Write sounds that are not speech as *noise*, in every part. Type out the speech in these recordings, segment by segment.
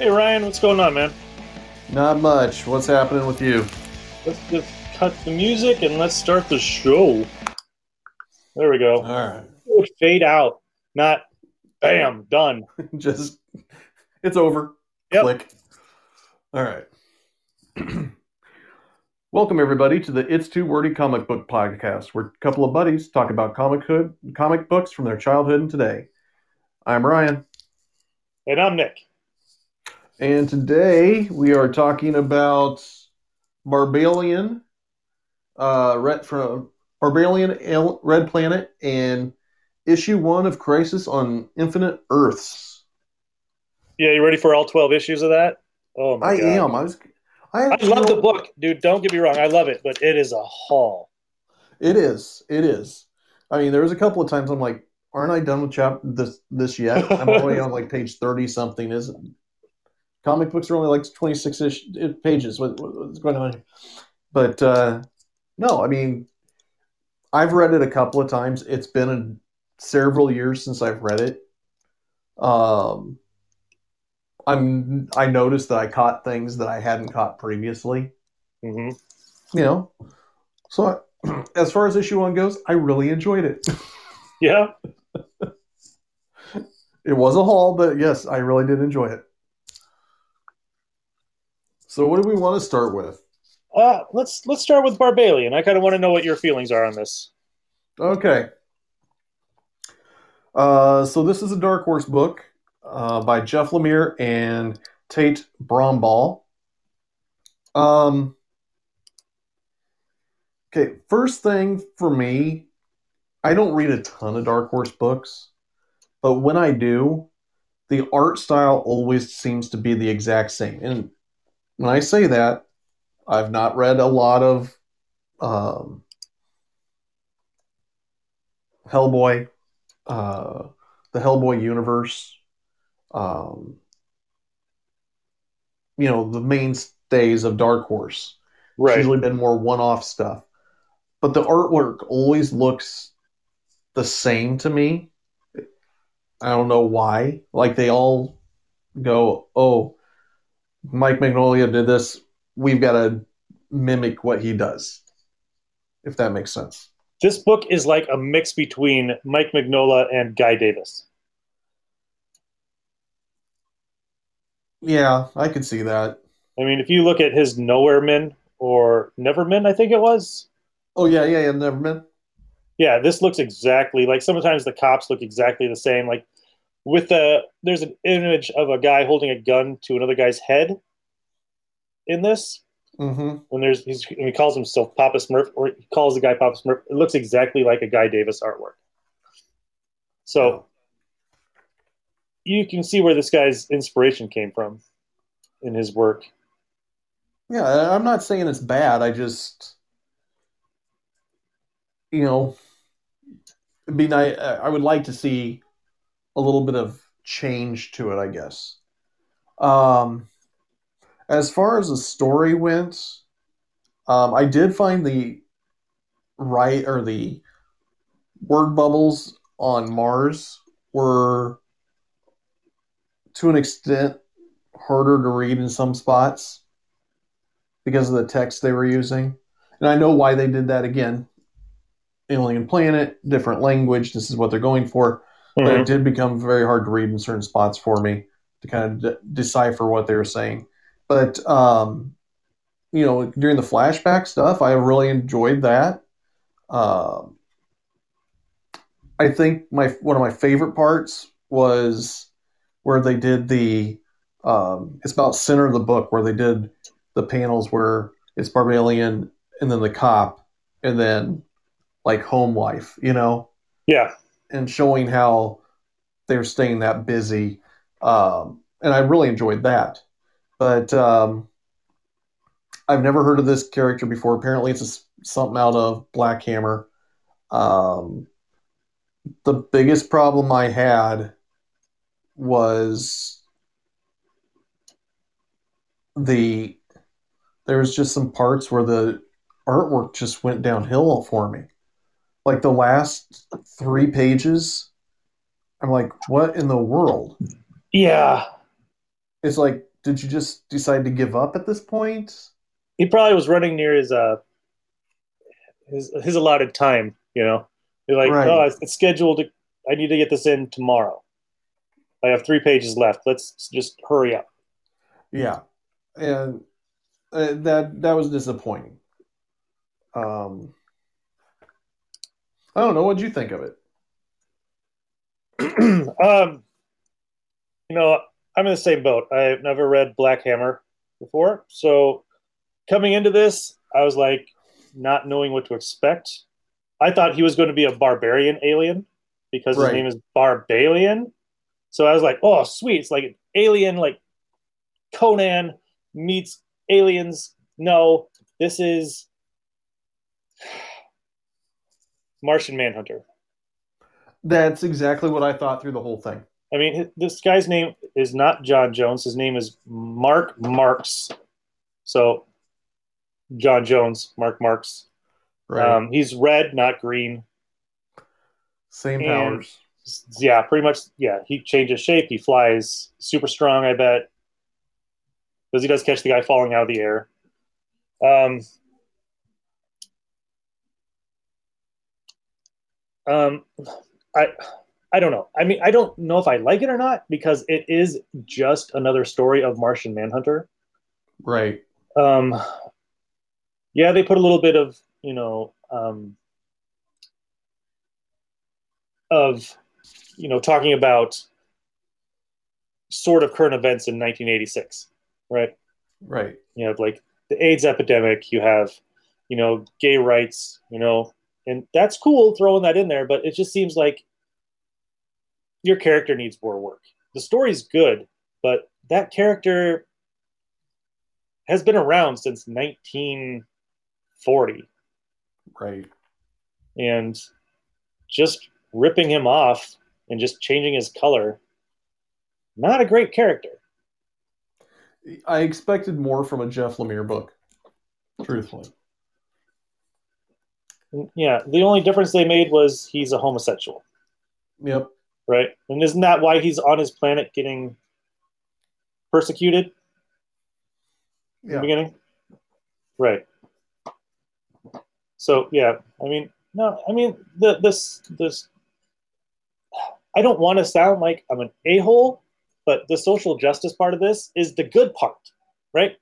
Hey Ryan, what's going on, man? Not much. What's happening with you? Let's just cut the music and let's start the show. There we go. All right. Fade out, not bam, *laughs* done. Just it's over. Yep. Click. All right. *clears throat* Welcome everybody to the It's Too Wordy comic book podcast, where a couple of buddies talk about comic hood, comic books from their childhood and today. I'm Ryan, And I'm Nick. And today we are talking about Barbalien, uh, Red from Barbalien Red Planet, and issue one of Crisis on Infinite Earths. Yeah, you ready for all twelve issues of that? Oh my I god. am. I was. I, I love the book, dude. Don't get me wrong, I love it, but it is a haul. It is. It is. I mean, there was a couple of times I'm like, aren't I done with chap this this yet? I'm already on like *laughs* page thirty something. Is comic books are only like twenty six ish pages. What, what- what's going on here? But uh, no, I mean, I've read it a couple of times. It's been a, several years since I've read it. Um, I'm. I noticed that I caught things that I hadn't caught previously hmm you know. So *clears throat* as far as issue one goes, I really enjoyed it. *laughs* Yeah. It was a haul, but yes, I really did enjoy it. So what do we want to start with? Uh, let's let's start with Barbalien. I kind of want to know what your feelings are on this. Okay. Uh, so this is a Dark Horse book uh, by Jeff Lemire and Tate Brombal. Um, okay, first thing for me, I don't read a ton of Dark Horse books, but when I do, the art style always seems to be the exact same. And when I say that, I've not read a lot of um, Hellboy, uh, the Hellboy universe, um, you know, the mainstays of Dark Horse. It's usually been more one-off stuff, but the artwork always looks the same to me. I don't know why. Like they all go, "Oh, Mike Mignola did this. We've got to mimic what he does." If that makes sense. This book is like a mix between Mike Mignola and Guy Davis. Yeah, I could see that. I mean, if you look at his Nowhere Men or Nevermen, I think it was. Oh yeah, yeah, yeah. Nevermen. Yeah, this looks exactly like sometimes the cops look exactly the same. Like with the there's an image of a guy holding a gun to another guy's head in this. Mm-hmm. When there's he's, and he calls himself Papa Smurf, or he calls the guy Papa Smurf. It looks exactly like a Guy Davis artwork. So you can see where this guy's inspiration came from in his work. Yeah, I'm not saying it's bad. I just, you know, it'd be nice. I would like to see a little bit of change to it, I guess. Um, as far as the story went, um, I did find the right or the word bubbles on Mars were to an extent harder to read in some spots because of the text they were using. And I know why they did that again. Alien planet, different language, this is what they're going for. But it did become very hard to read in certain spots for me to kind of de- decipher what they were saying. But, um, you know, during the flashback stuff, I really enjoyed that. Um, I think my one of my favorite parts was where they did the um, it's about center of the book where they did the panels where it's Barbalien and then the cop and then like home life, you know, Yeah, and showing how they're staying that busy. Um, and I really enjoyed that. But um, I've never heard of this character before. Apparently, it's something out of Black Hammer. Um, the biggest problem I had was the there was just some parts where the artwork just went downhill for me. Like the last three pages, I'm like, what in the world? yeah, It's like did you just decide to give up at this point? He probably was running near his uh his his allotted time. You know, You're like, Right. oh, it's, scheduled. To, I need to get this in tomorrow. I have three pages left. Let's just hurry up. Yeah, and uh, that that was disappointing. Um, I don't know. What'd you think of it? *clears throat* um, you know, I'm in the same boat. I've never read Black Hammer before, so coming into this, I was like, not knowing what to expect. I thought he was going to be a barbarian alien because his Right. name is Barbalien. So I was like, oh, sweet. It's like an alien, like Conan meets aliens. No, this is Martian Manhunter. That's exactly what I thought through the whole thing. I mean, this guy's name is not J'onn J'onzz. His name is Mark Markz. So, J'onn J'onzz, Mark Markz. Right. Um, he's red, not green. Same and- powers. Yeah, pretty much. Yeah, he changes shape. He flies super strong, I bet. Because he does catch the guy falling out of the air. Um, um, I, I don't know. I mean, I don't know if I like it or not because it is just another story of Martian Manhunter. Right. Um, yeah, they put a little bit of you know um, of you know talking about sort of current events in 1986, right? Right. You have like the AIDS epidemic, you have you know gay rights, you know, and that's cool throwing that in there, but it just seems like your character needs more work. The story's good, but that character has been around since 1940 Right. and just ripping him off and just changing his color not a great character I expected more from a Jeff Lemire book. Truthfully. Yeah the only difference they made was he's a homosexual. Yep. right? And isn't that why he's on his planet getting persecuted? In the Yeah. beginning? Right. So yeah i mean no i mean the this this i don't want to sound like i'm an a-hole but the social justice part of this is the good part right?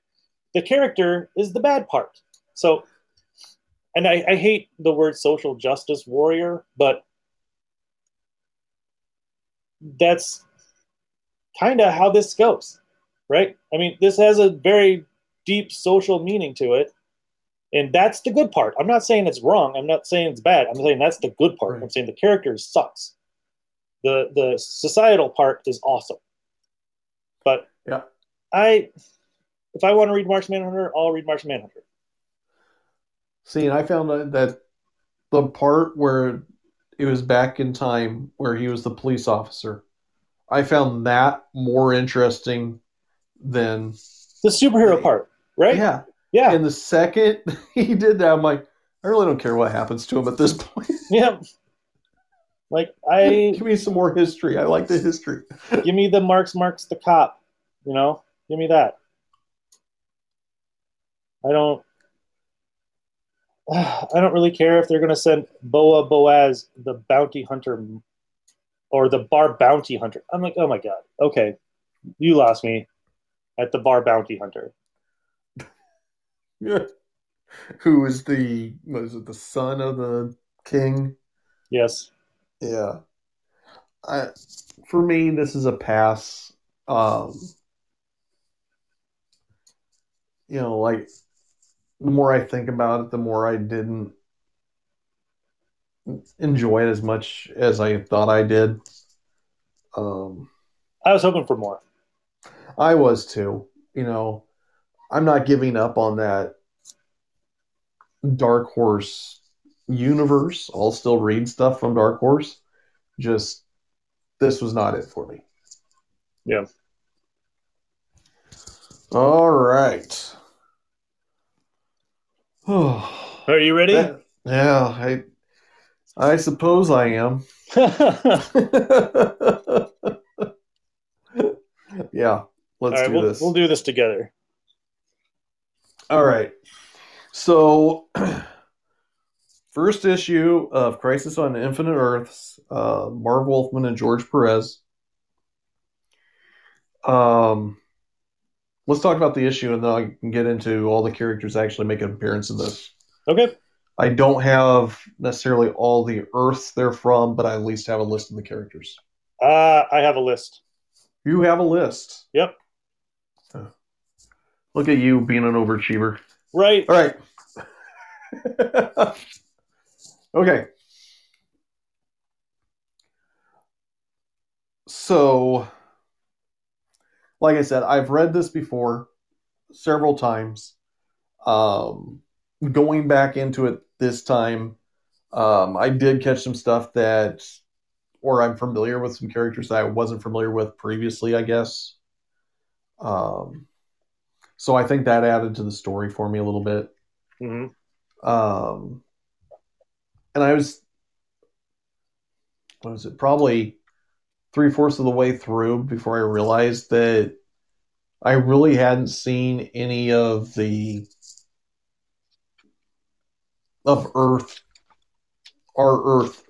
The character is the bad part. So and i, I hate the word social justice warrior but that's kind of how this goes right? I mean this has a very deep social meaning to it and that's the good part. I'm not saying it's wrong. I'm not saying it's bad. I'm saying that's the good part. Right. i'm saying the character sucks. The the societal part is awesome. But Yeah. i if i want to read martian manhunter i'll read martian manhunter See, and I found that- that the part where it was back in time where he was the police officer, I found that more interesting than the superhero part right yeah. yeah And the second *laughs* he did that, I'm like, I really don't care what happens to him at this point. *laughs* yeah like i *laughs* Give me some more history. I like the history. give me the marks marks the cop you know give me that i don't *sighs* i don't really care if they're going to send boa boaz the bounty hunter or the bar bounty hunter i'm like oh my god okay you lost me at the bar bounty hunter yeah. Who is the was it the son of the king? yes Yeah. I, for me, this is a pass. Um, you know, like the more I think about it, the more I didn't enjoy it as much as I thought I did. Um, i was hoping for more I was too. You know, I'm not giving up on that Dark Horse universe. I'll still read stuff from Dark Horse. Just this was not it for me. Yeah. All right. Oh, *sighs* are you ready yeah, I I suppose I am. *laughs* *laughs* yeah. let's right, do we'll, this. we'll do this together. All right. So, *clears throat* first issue of Crisis on Infinite Earths, uh, Marv Wolfman and George Perez. Um, let's talk about the issue, and then I can get into all the characters that actually make an appearance in this. Okay. I don't have necessarily all the Earths they're from, but I at least have a list of the characters. Uh, I have a list. You have a list. Yep. Look at you being an overachiever. Right. All right. *laughs* okay. So, like I said, I've read this before several times. Um, going back into it this time, um, I did catch some stuff that, or I'm familiar with some characters that I wasn't familiar with previously, I guess. Um, so I think that added to the story for me a little bit. hmm Um, and I was, what was it, probably three fourths of the way through before I realized that I really hadn't seen any of the of Earth, our Earth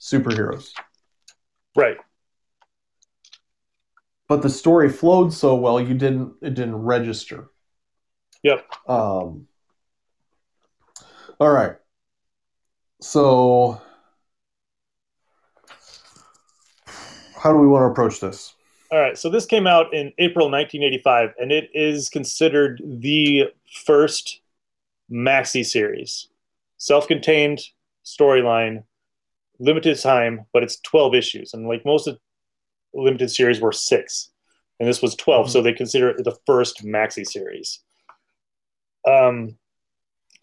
superheroes. Right. But the story flowed so well, you didn't it didn't register. Yep. Um. All right. So, how do we want to approach this? All right. So this came out in April 1985, and it is considered the first maxi series, self-contained storyline, limited time, but it's 12 issues, and like most of limited series were six, and this was 12, Mhm. so they consider it the first maxi series. Um,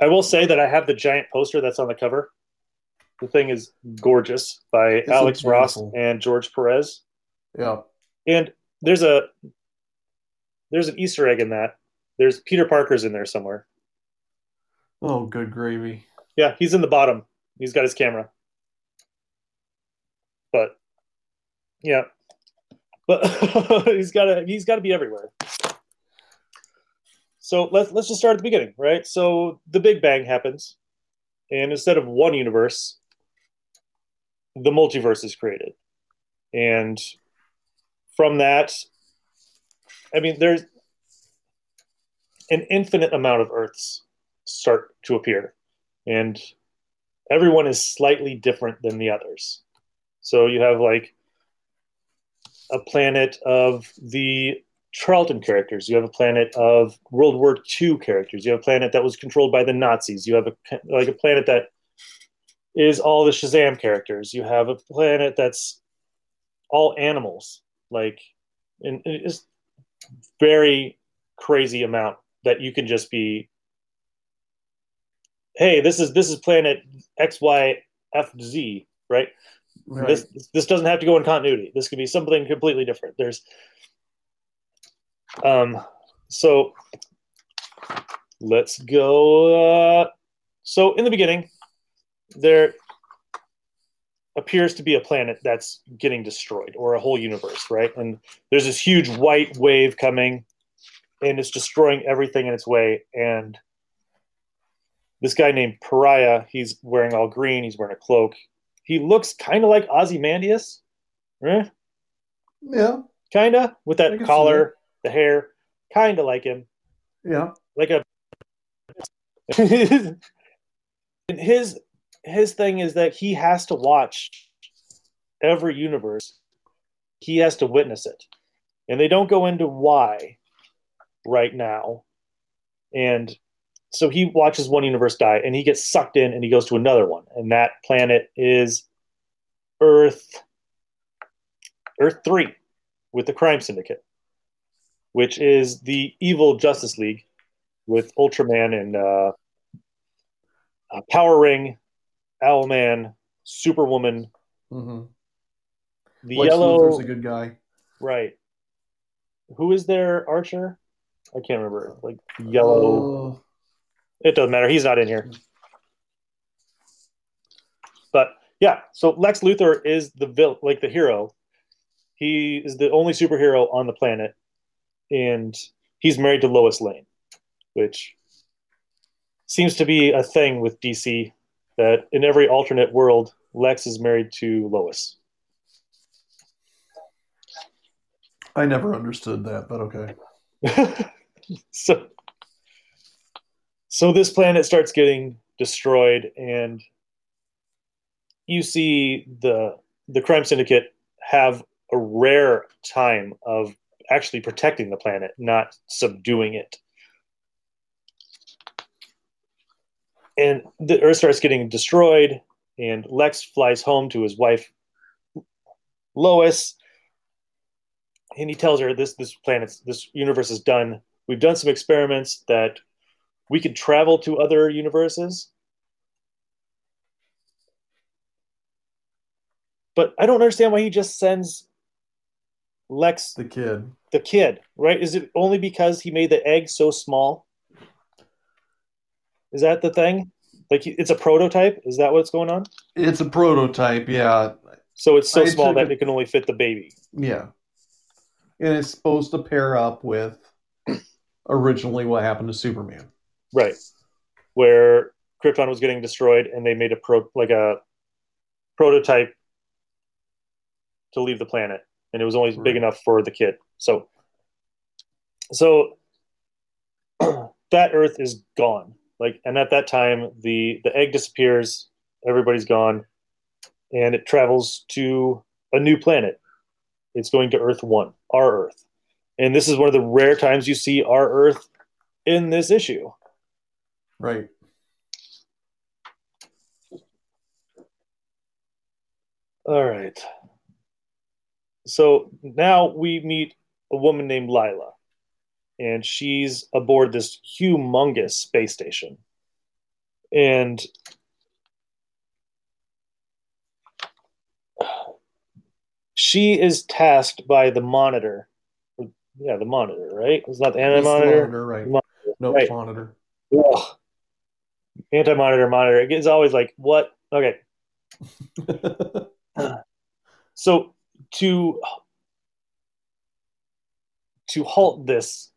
I will say that I have the giant poster that's on the cover. The thing is gorgeous by It's Alex Ross and George Perez. Yeah. And there's a there's an Easter egg in that. There's Peter Parker's in there somewhere. Oh, good gravy. Yeah, he's in the bottom. He's got his camera. But yeah. But *laughs* he's got to he's got to be everywhere. So let's let's just start at the beginning, right? So the Big Bang happens, and instead of one universe, the multiverse is created. And from that, I mean, there's an infinite amount of Earths start to appear, and everyone is slightly different than the others. So you have like a planet of the Charlton characters. You have a planet of World War II characters. You have a planet that was controlled by the Nazis. You have a like a planet that is all the Shazam characters. You have a planet that's all animals. Like, and it's very crazy amount that you can just be. Hey, this is this is planet X Y F Z, right? Right. This this doesn't have to go in continuity. This could be something completely different. There's um so let's go uh, so in the beginning there appears to be a planet that's getting destroyed or a whole universe, right? And there's this huge white wave coming and it's destroying everything in its way and this guy named Pariah, he's wearing all green, he's wearing a cloak. He looks kind of like Ozymandias, right? yeah. Kind of with that collar, the hair, kind of like him, Yeah. like a. *laughs* and his his thing is that he has to watch every universe. He has to witness it, and they don't go into why right now. And so he watches one universe die, and he gets sucked in, and he goes to another one, and that planet is Earth. Earth three, with the Crime Syndicate, which is the evil Justice League with Ultraman and uh, uh, Power Ring, Owlman, Superwoman, Mm-hmm. the Lex yellow. Luthor's a good guy. Right. Who is their Archer? I can't remember. Like yellow. Oh, It doesn't matter. He's not in here. But yeah, so Lex Luthor is the vil- like the hero. He is the only superhero on the planet, and he's married to Lois Lane, which seems to be a thing with DC. That in every alternate world, Lex is married to Lois. I never understood that, but okay. *laughs* so, so this planet starts getting destroyed, and you see the the crime syndicate have a rare time of actually protecting the planet, not subduing it. And the Earth starts getting destroyed, and Lex flies home to his wife Lois, and he tells her this this planet, this universe is done. We've done some experiments that we could travel to other universes. But I don't understand why he just sends Lex The kid. the kid, right? Is it only because he made the egg so small? Is that the thing? Like it's a prototype? Is that what's going on? It's a prototype, yeah. So it's so I small that it- it can only fit the baby. Yeah. And it's supposed to pair up with originally what happened to Superman. Right. Where Krypton was getting destroyed and they made a pro like a prototype to leave the planet. And it was only big enough for the kid. So so *clears throat* that Earth is gone. Like and at that time the the egg disappears, everybody's gone, and it travels to a new planet. It's going to Earth One, our Earth. And this is one of the rare times you see our Earth in this issue. Right. All right. So now we meet a woman named Lyla, and she's aboard this humongous space station. And she is tasked by the monitor. Yeah, the monitor, right? It's not the It's the anti-monitor. right. Monitor, No, right. monitor. Anti-monitor, monitor. It's always like, what? Okay, *laughs* so to to halt this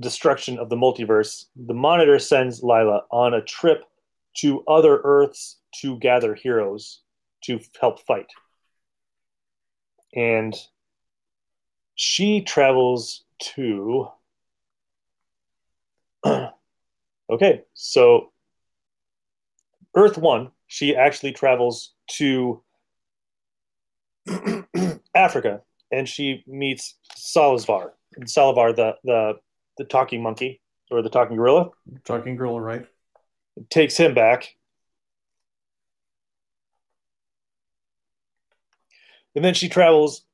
destruction of the multiverse the monitor sends Lyla on a trip to other earths to gather heroes to help fight and she travels to *clears throat* okay so earth 1 she actually travels to *clears throat* Africa and she meets Solovar. Solovar, the, the the talking monkey or the talking gorilla, Talking gorilla, right? It takes him back. And then she travels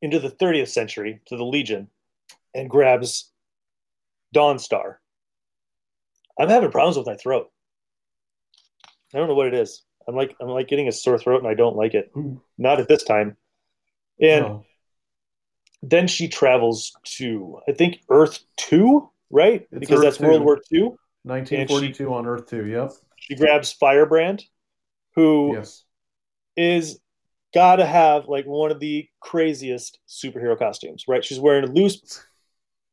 into the 30th century to the Legion and grabs Dawnstar. I'm having problems with my throat. I don't know what it is. I'm like I'm like getting a sore throat and I don't like it. Not at this time. And No. Then she travels to I think Earth Two, right? It's because Earth that's 2. World War II. 1942 on Earth 2. Yep. She grabs Firebrand, who Yes. is gotta have like one of the craziest superhero costumes, right? She's wearing loose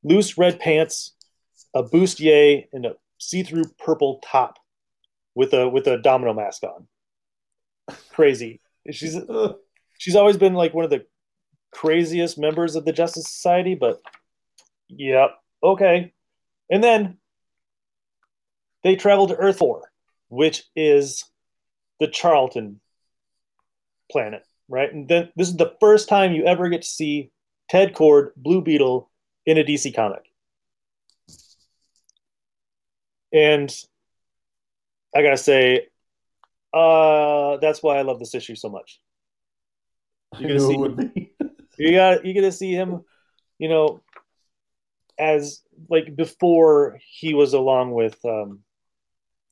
loose red pants, a bustier, and a see-through purple top with a with a domino mask on. Crazy. She's *laughs* she's always been like one of the craziest members of the Justice Society, but yep, okay. And then they travel to Earth 4, which is the Charlton planet, right? And then this is the first time you ever get to see Ted Kord, Blue Beetle in a DC comic. And I gotta say, uh, that's why I love this issue so much. You're gonna see-. You got you get to see him, you know, as like before he was along with um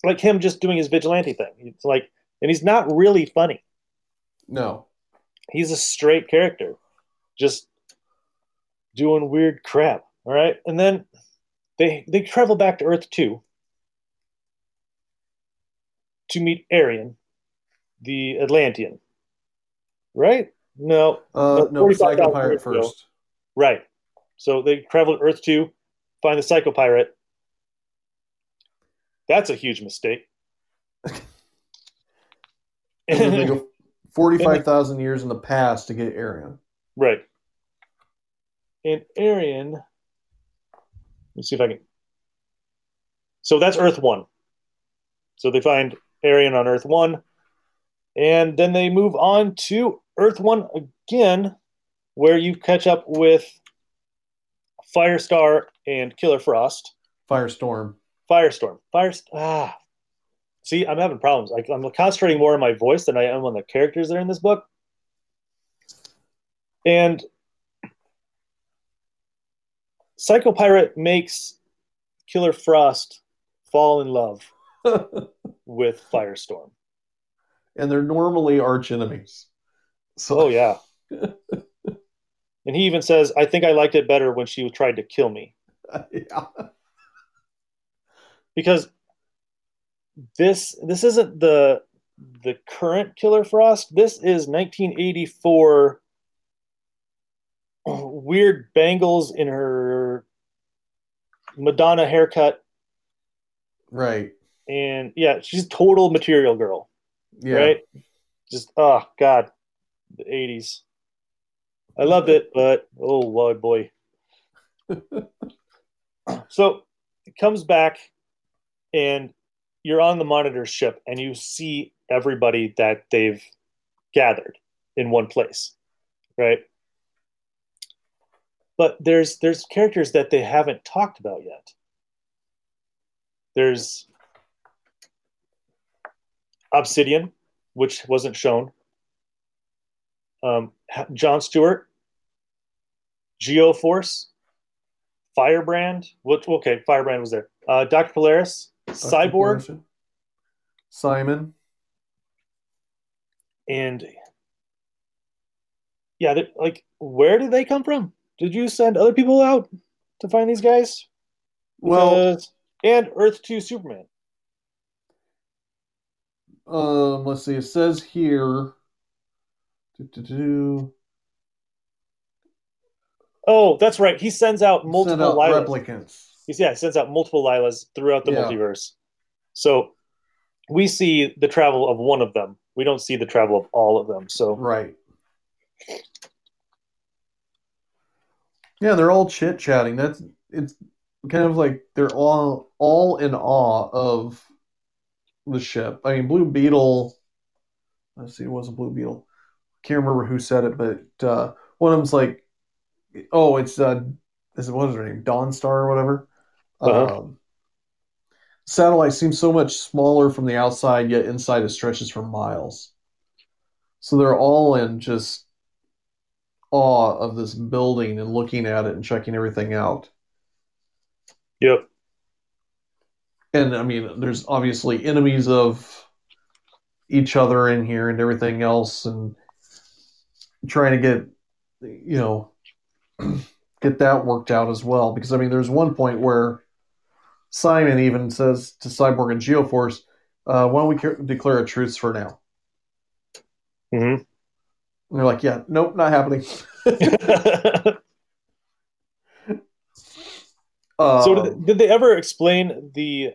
like him just doing his vigilante thing. It's like and he's not really funny. No. He's a straight character. Just doing weird crap. All right. And then they they travel back to Earth 2 to meet Arion, the Atlantean. Right? No, Uh, No, no, 45,000 Psycho Pirate years ago. first. Right. So they travel to Earth 2, find the Psycho Pirate. That's a huge mistake. *laughs* And then they go *laughs* 45,000 years in the past to get Arion. Right. And Arion, let's see if I can. So that's Earth 1. So they find Arion on Earth 1. And then they move on to Earth 1 again, where you catch up with Firestar and Killer Frost. Firestorm. Firestorm. Fire. Ah. See, I'm having problems. I, I'm concentrating more on my voice than I am on the characters that are in this book. And Psycho Pirate makes Killer Frost fall in love *laughs* with Firestorm. and they're normally arch enemies. So Oh yeah. *laughs* and he even says, "I think I liked it better when she tried to kill me." *laughs* yeah. because this this isn't the the current Killer Frost. This is 1984. *clears throat* Weird bangles in her Madonna haircut, Right. and yeah, she's total material girl, Yeah. right? Just oh god, the 80s. I loved it, but oh lord boy. *laughs* so it comes back and you're on the monitor ship and you see everybody that they've gathered in one place right but there's there's characters that they haven't talked about yet there's obsidian which wasn't shown um, john stewart geoforce firebrand which okay firebrand was there uh, dr polaris cyborg Person. Psimon. and yeah like where did they come from did you send other people out to find these guys Well, and earth 2 superman um, let's see. It says here. Do-do-do. oh that's right he sends out Send multiple out Lylas. replicants. He's, yeah he sends out multiple Lylas throughout the Yeah. multiverse so we see the travel of one of them we don't see the travel of all of them so Right. Yeah, they're all chit chatting. That's it's kind of like they're all all in awe of the ship. I mean, Blue Beetle. Let's see, it was a Blue Beetle. Can't remember who said it, but uh, one of them's like, "Oh, it's uh, is it what is her name? Dawnstar or whatever." Uh-huh. Um, satellite seems so much smaller from the outside, yet inside it stretches for miles. So they're all in just awe of this building and looking at it and checking everything out. yep And I mean, there's obviously enemies of each other in here and everything else, and trying to get, you know, get that worked out as well. Because I mean, there's one point where Psimon even says to Cyborg and Geoforce, uh, "Why don't we ca- declare a truce for now?" hmm And they're like, "Yeah, nope, not happening." Uh, *laughs* so did, did they ever explain the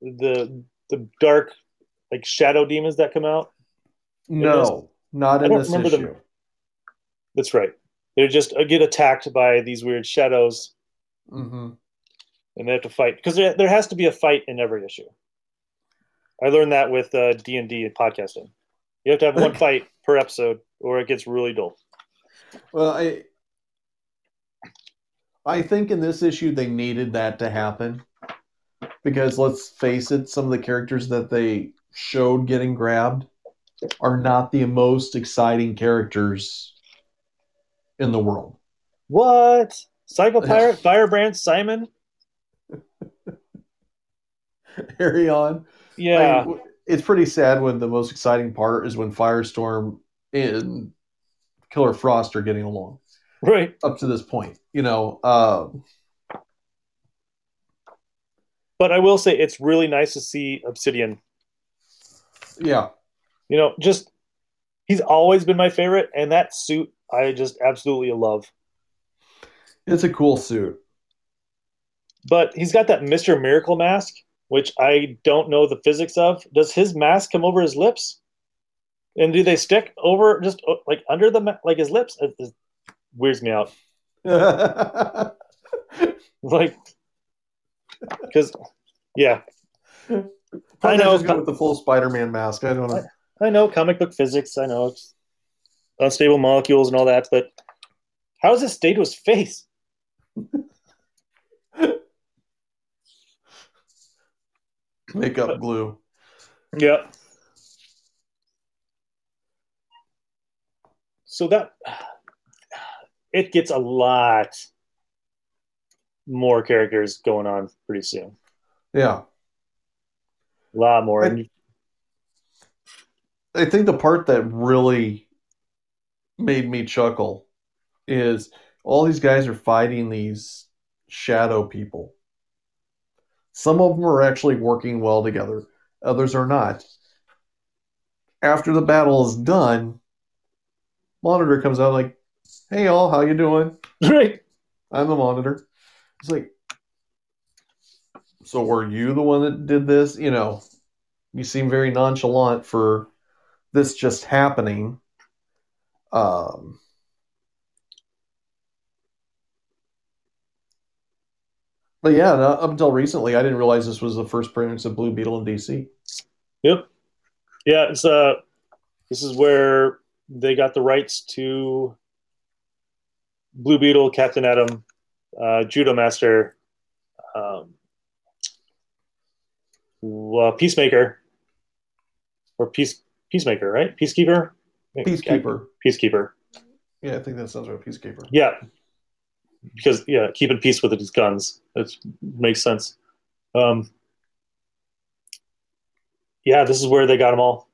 the the dark like shadow demons that come out no, not in this remember them. issue. that's right. They just uh, get attacked by these weird shadows. Hmm and they have to fight because there, there has to be a fight in every issue. I learned that with uh, d&d and podcasting. You have to have one *laughs* fight per episode or it gets really dull. Well, I I think in this issue they needed that to happen. Because let's face it, some of the characters that they showed getting grabbed are not the most exciting characters in the world. what psycho *laughs* pirate firebrand Psimon Carry on. yeah it's pretty sad when the most exciting part is when Firestorm and Killer Frost are getting along. right Up to this point, you know, uh, but i will say it's really nice to see obsidian yeah, you know, just he's always been my favorite, and that suit I just absolutely love. It's a cool suit. But he's got that Mr. Miracle mask, which I don't know the physics of. Does his mask come over his lips? And do they stick over just uh, like under the like his lips? It, it weirds me out. *laughs* Like, because yeah, I know. Just go with the full Spider-Man mask. I don't know. I know comic book physics. I know it's unstable molecules and all that, but how does it stay to his face? *laughs* Makeup glue. Yeah. So that it gets a lot more characters going on pretty soon. Yeah. A lot more. And I think the part that really made me chuckle is all these guys are fighting these shadow people. Some of them are actually working well together, others are not. After the battle is done, Monitor comes out like, "Hey all, how you doing? *laughs* right. I'm the Monitor." It's like, "So were you the one that did this?" You know, you seem very nonchalant for this just happening. Um, but yeah, no- up until recently, I didn't realize this was the first appearance of Blue Beetle in DC. Yep. Yeah, it's uh this is where they got the rights to Blue Beetle, Captain Atom, uh, Judo Master, um, well, Peacemaker, or Peace Peacemaker, right? Peacekeeper. Peacekeeper. Peacekeeper. Yeah, I think that sounds right. Peacekeeper. Yeah, because yeah, keeping peace with his guns. It makes sense. Um, yeah, this is where they got them all.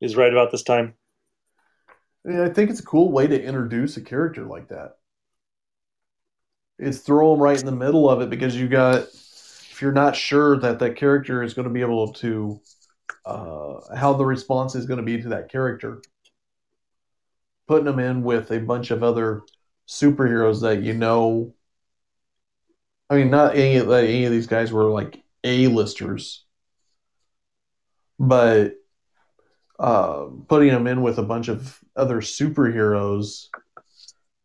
Is right about this time. Yeah, I think it's a cool way to introduce a character like that. Is throw them right in the middle of it because you got, if you're not sure that that character is going to be able to, uh, how the response is going to be to that character, putting them in with a bunch of other superheroes that you know. I mean, not any of any of these guys were like A-listers, but uh, putting them in with a bunch of other superheroes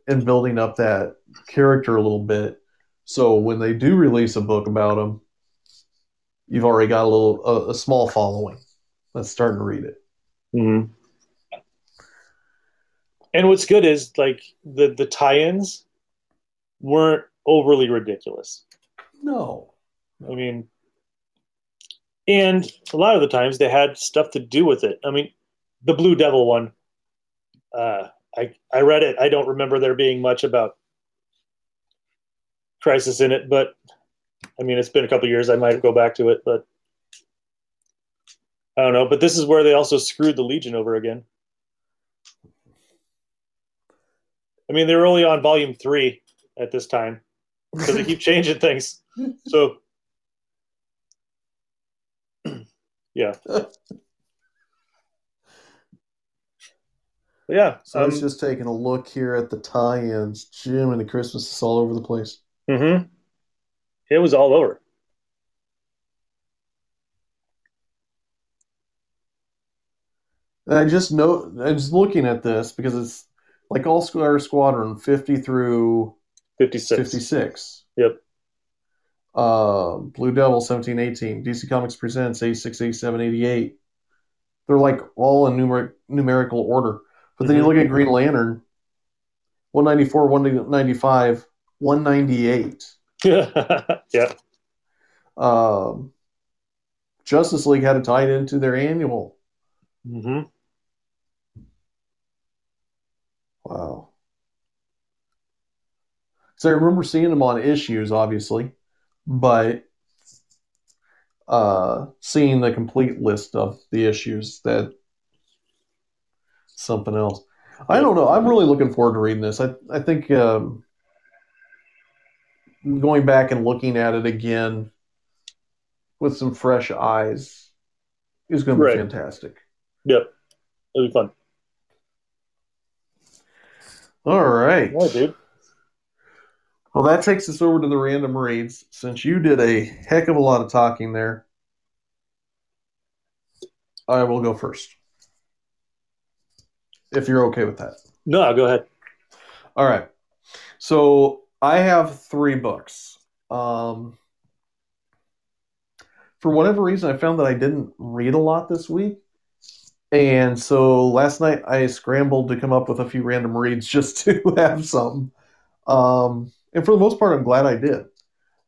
and building up that character a little bit. So when they do release a book about them, you've already got a little a, a small following that's starting to read it. Mm-hmm. And what's good is like the the tie-ins weren't overly ridiculous. No, I mean, and a lot of the times they had stuff to do with it. I mean, the Blue Devil one, uh, I I read it. I don't remember there being much about Crisis in it, but I mean, it's been a couple years. I might go back to it, but I don't know. But this is where they also screwed the Legion over again. I mean, they were only on volume three at this time, because they keep *laughs* changing things. So, *clears throat* yeah, yeah. so I was um, just taking a look here at the tie-ins. Jim and the Christmas is all over the place. mhm. It was all over. And I just know I was looking at this because it's like All Star Squadron 50 through 56. 56. Yep. Uh, Blue Devil 1718. DC Comics Presents 86, 87, 88. They're like all in numeric, numerical order. But then you Mhm. look at Green Lantern 194, 195, 198. *laughs* yeah. Um, Justice League had it tied into their annual. Mm-hmm. Wow. So I remember seeing them on issues, obviously, but uh, seeing the complete list of the issues that something else. I don't know. I'm really looking forward to reading this. I I think um, going back and looking at it again with some fresh eyes is going to be Right. fantastic. Yep. It'll be fun. All right. Yeah, dude. Well, that takes us over to the random reads. Since you did a heck of a lot of talking there, I will go first. If you're okay with that. No, go ahead. All right. So I have three books. Um, for whatever reason, I found that I didn't read a lot this week. And so last night I scrambled to come up with a few random reads *laughs* just to have some. Um, and for the most part, I'm glad I did.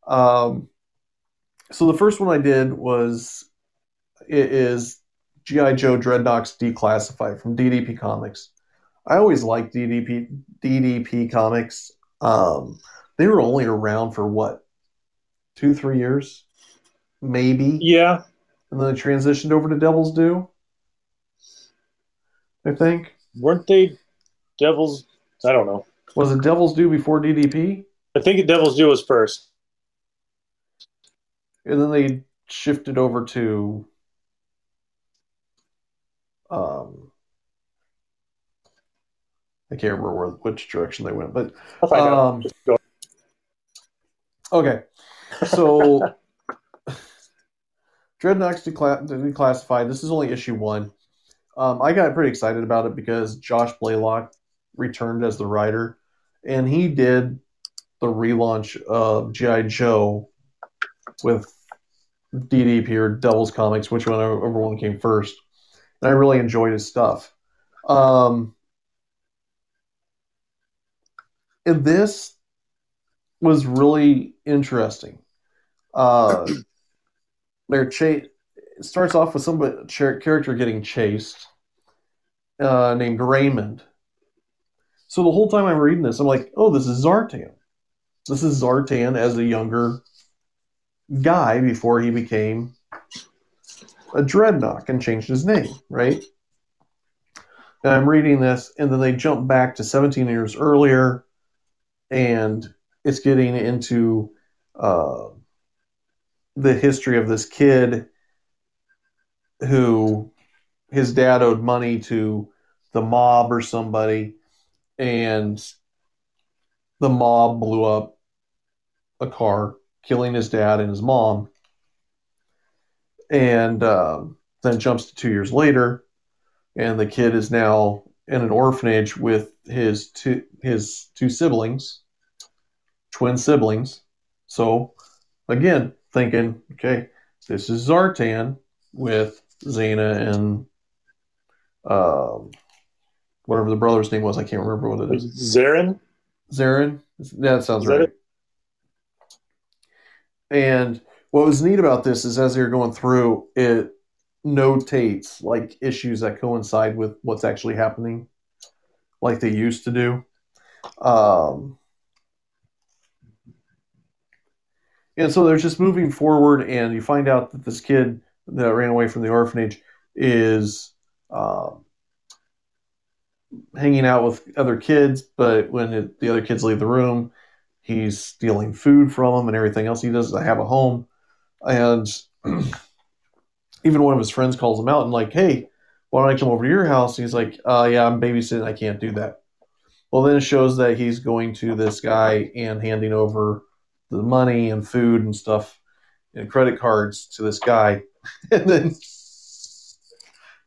Um, so the first one I did was it is GI Joe Dreadnoks Declassified from DDP Comics. I always liked DDP DDP Comics. Um, they were only around for what two, three years, maybe. Yeah, and then they transitioned over to Devil's Due. I think. Weren't they Devils? I don't know. Was it Devil's Due before DDP? I think Devil's Due was first. And then they shifted over to um I can't remember where, which direction they went, but I'll find out. um, okay. So *laughs* Dreadnoks decla- declassified. This is only issue one. Um, I got pretty excited about it because Josh Blaylock returned as the writer, and he did the relaunch of GI Joe with DDP or Devil's Comics, which one everyone came first. And I really enjoyed his stuff. Um, and this was really interesting. Uh, *clears throat* they're cha- it starts off with some character getting chased, uh, named Raymond. So the whole time I'm reading this, I'm like, oh, this is Zartan. This is Zartan as a younger guy before he became a Dreadnok and changed his name, right? And I'm reading this, and then they jump back to 17 years earlier, and it's getting into uh, the history of this kid who his dad owed money to the mob or somebody, and the mob blew up a car, killing his dad and his mom. And um, then jumps to two years later, and the kid is now in an orphanage with his two his two siblings, twin siblings. So again, thinking, okay, this is Zartan with Xena and um, whatever the brother's name was. I can't remember what it is. Zarin? Zarin. Yeah, that sounds Is that right. it? And what was neat about this is as they're going through, it notates like issues that coincide with what's actually happening, like they used to do. Um, and so they're just moving forward, and you find out that this kid that ran away from the orphanage is um, hanging out with other kids, but when it, the other kids leave the room, he's stealing food from them and everything else he does to have a home. And *clears throat* even one of his friends calls him out and like, "Hey, why don't I come over to your house?" And he's like, uh, "Yeah, I'm babysitting. I can't do that." Well, then it shows that he's going to this guy and handing over the money and food and stuff and credit cards to this guy, *laughs* and then he's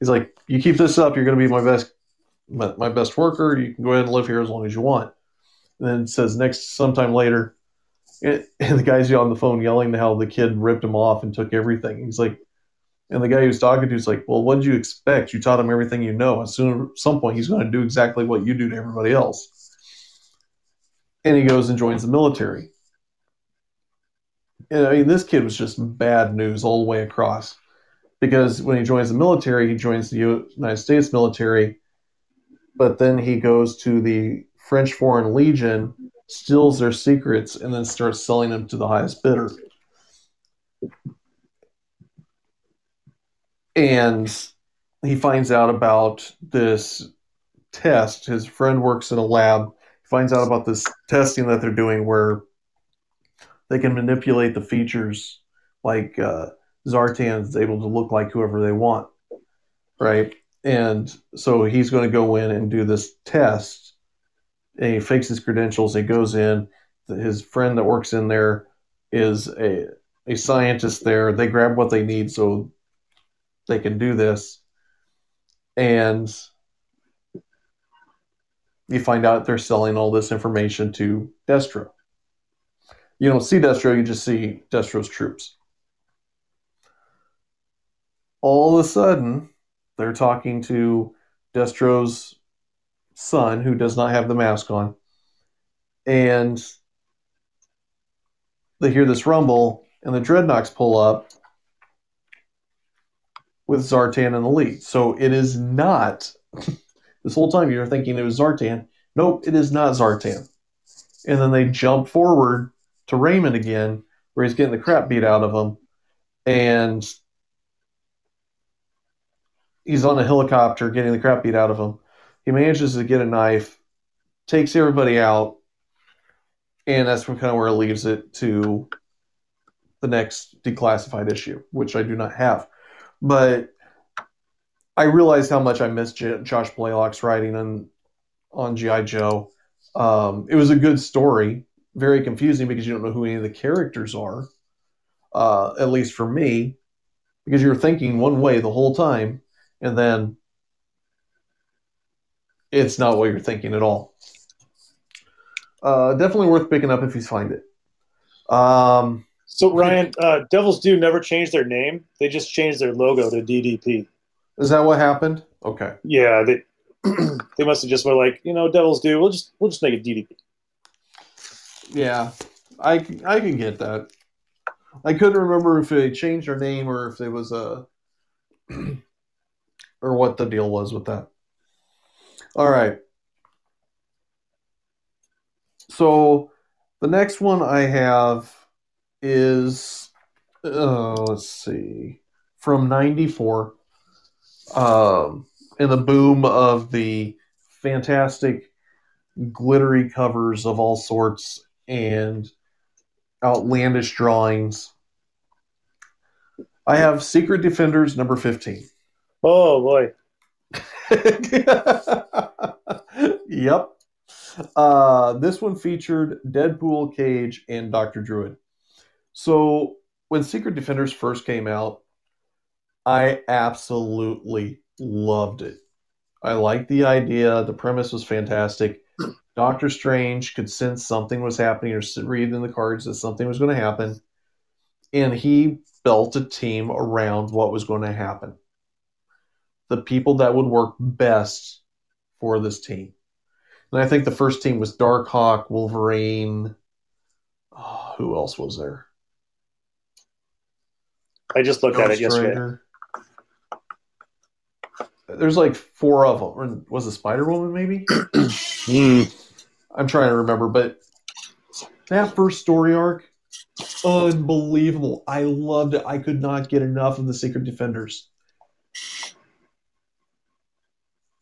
like, "You keep this up, you're going to be my best my, my best worker. You can go ahead and live here as long as you want." And then says next sometime later, *laughs* and the guy's on the phone yelling how the kid ripped him off and took everything. He's like, and the guy he was talking to is like, "Well, what did you expect? You taught him everything you know. As soon at some point, he's going to do exactly what you do to everybody else." And he goes and joins the military. And I mean, this kid was just bad news all the way across, because when he joins the military, he joins the United States military, but then he goes to the French Foreign Legion, steals their secrets, and then starts selling them to the highest bidder. And he finds out about this test. His friend works in a lab. He finds out about this testing that they're doing where they can manipulate the features like uh, Zartan is able to look like whoever they want, right? And so he's going to go in and do this test. And he fakes his credentials. He goes in. his friend that works in there is a a scientist there. They grab what they need so they can do this, and you find out they're selling all this information to Destro. You don't see Destro, you just see Destro's troops. All of a sudden, they're talking to Destro's son, who does not have the mask on, and they hear this rumble, and the Dreadnoks pull up with Zartan in the lead. So it is not. *laughs* this whole time you're thinking it was Zartan. Nope, it is not Zartan. And then they jump forward to Raymond again, where he's getting the crap beat out of him, and he's on a helicopter getting the crap beat out of him. He manages to get a knife, takes everybody out, and that's kind of where it leaves it to the next declassified issue, which I do not have. But I realized how much I missed J- Josh Blaylock's writing on on GI Joe. Um, it was a good story, very confusing because you don't know who any of the characters are. Uh, at least for me, because you're thinking one way the whole time, and then it's not what you're thinking at all. Uh, definitely worth picking up if you find it. Um, So Ryan, uh, Devil's Due never change their name. They just changed their logo to DDP. is that what happened? Okay. Yeah, they *clears throat* they must have just were like, you know, Devil's Due. We'll just we'll just make it DDP. Yeah, I I can get that. I couldn't remember if they changed their name or if there was a *clears throat* or what the deal was with that. All right. So the next one I have is uh, let's see from 94 um in the boom of the fantastic glittery covers of all sorts and outlandish drawings. I have Secret Defenders number 15. Oh boy, *laughs* yep. Uh, this one featured Deadpool, Cage, and Dr. Druid. So when Secret Defenders first came out, I absolutely loved it. I liked the idea. The premise was fantastic. *clears throat* Doctor Strange could sense something was happening or read in the cards that something was going to happen. And he built a team around what was going to happen. The people that would work best for this team. And I think the first team was Darkhawk, Wolverine. Oh, who else was there? I just looked at it yesterday. Rider. There's like four of them. Or was it Spider Woman maybe? *clears throat* Hmm. I'm trying to remember, but that first story arc, unbelievable. I loved it. I could not get enough of the Secret Defenders.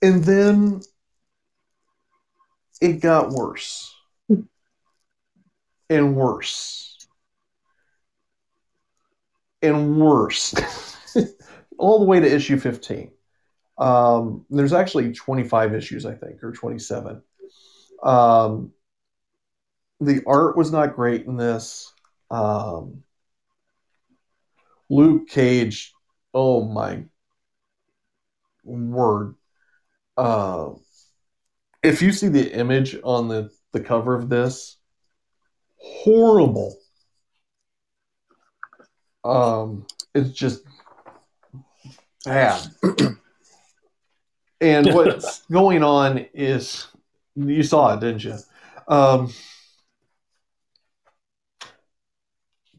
And then it got worse hmm. and worse and worse *laughs* all the way to issue 15 um, there's actually 25 issues i think or 27 um, the art was not great in this. Um, luke cage oh my word. Uh, if you see the image on the, the cover of this horrible um, it's just bad. And *laughs* what's going on is you saw it didn't you? Um,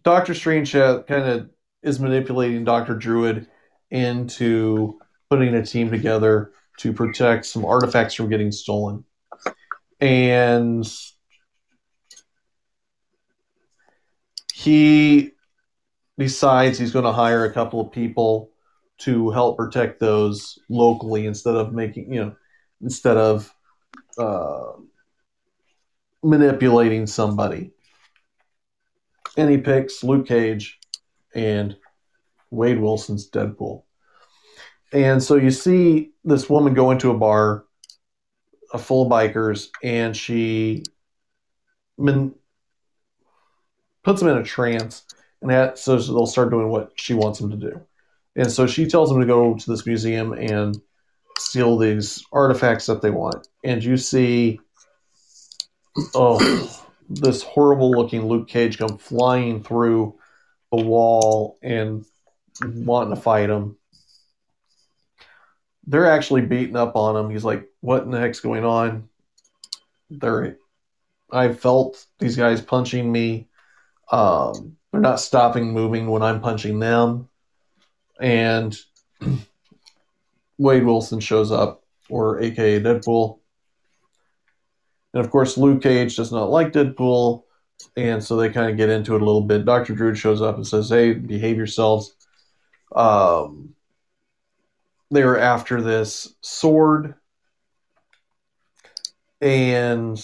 dr strange kind of is manipulating dr druid into putting a team together to protect some artifacts from getting stolen. And he decides he's going to hire a couple of people to help protect those locally instead of making you know instead of uh, manipulating somebody. And he picks luke cage and wade wilson's deadpool. And so you see this woman go into a bar uh, full of bikers and she man- puts him in a trance, and that, so they'll start doing what she wants them to do. And so she tells them to go to this museum and steal these artifacts that they want. And you see, oh, this horrible looking Luke Cage come flying through the wall and wanting to fight him. They're actually beating up on him. He's like, "What in the heck's going on?" They're, I felt these guys punching me. Um, they're not stopping moving when I'm punching them, and *clears throat* Wade Wilson shows up, or AKA Deadpool. And of course, Luke Cage does not like Deadpool, and so they kind of get into it a little bit. Dr. Druid shows up and says, Hey, behave yourselves. Um, they are after this sword, and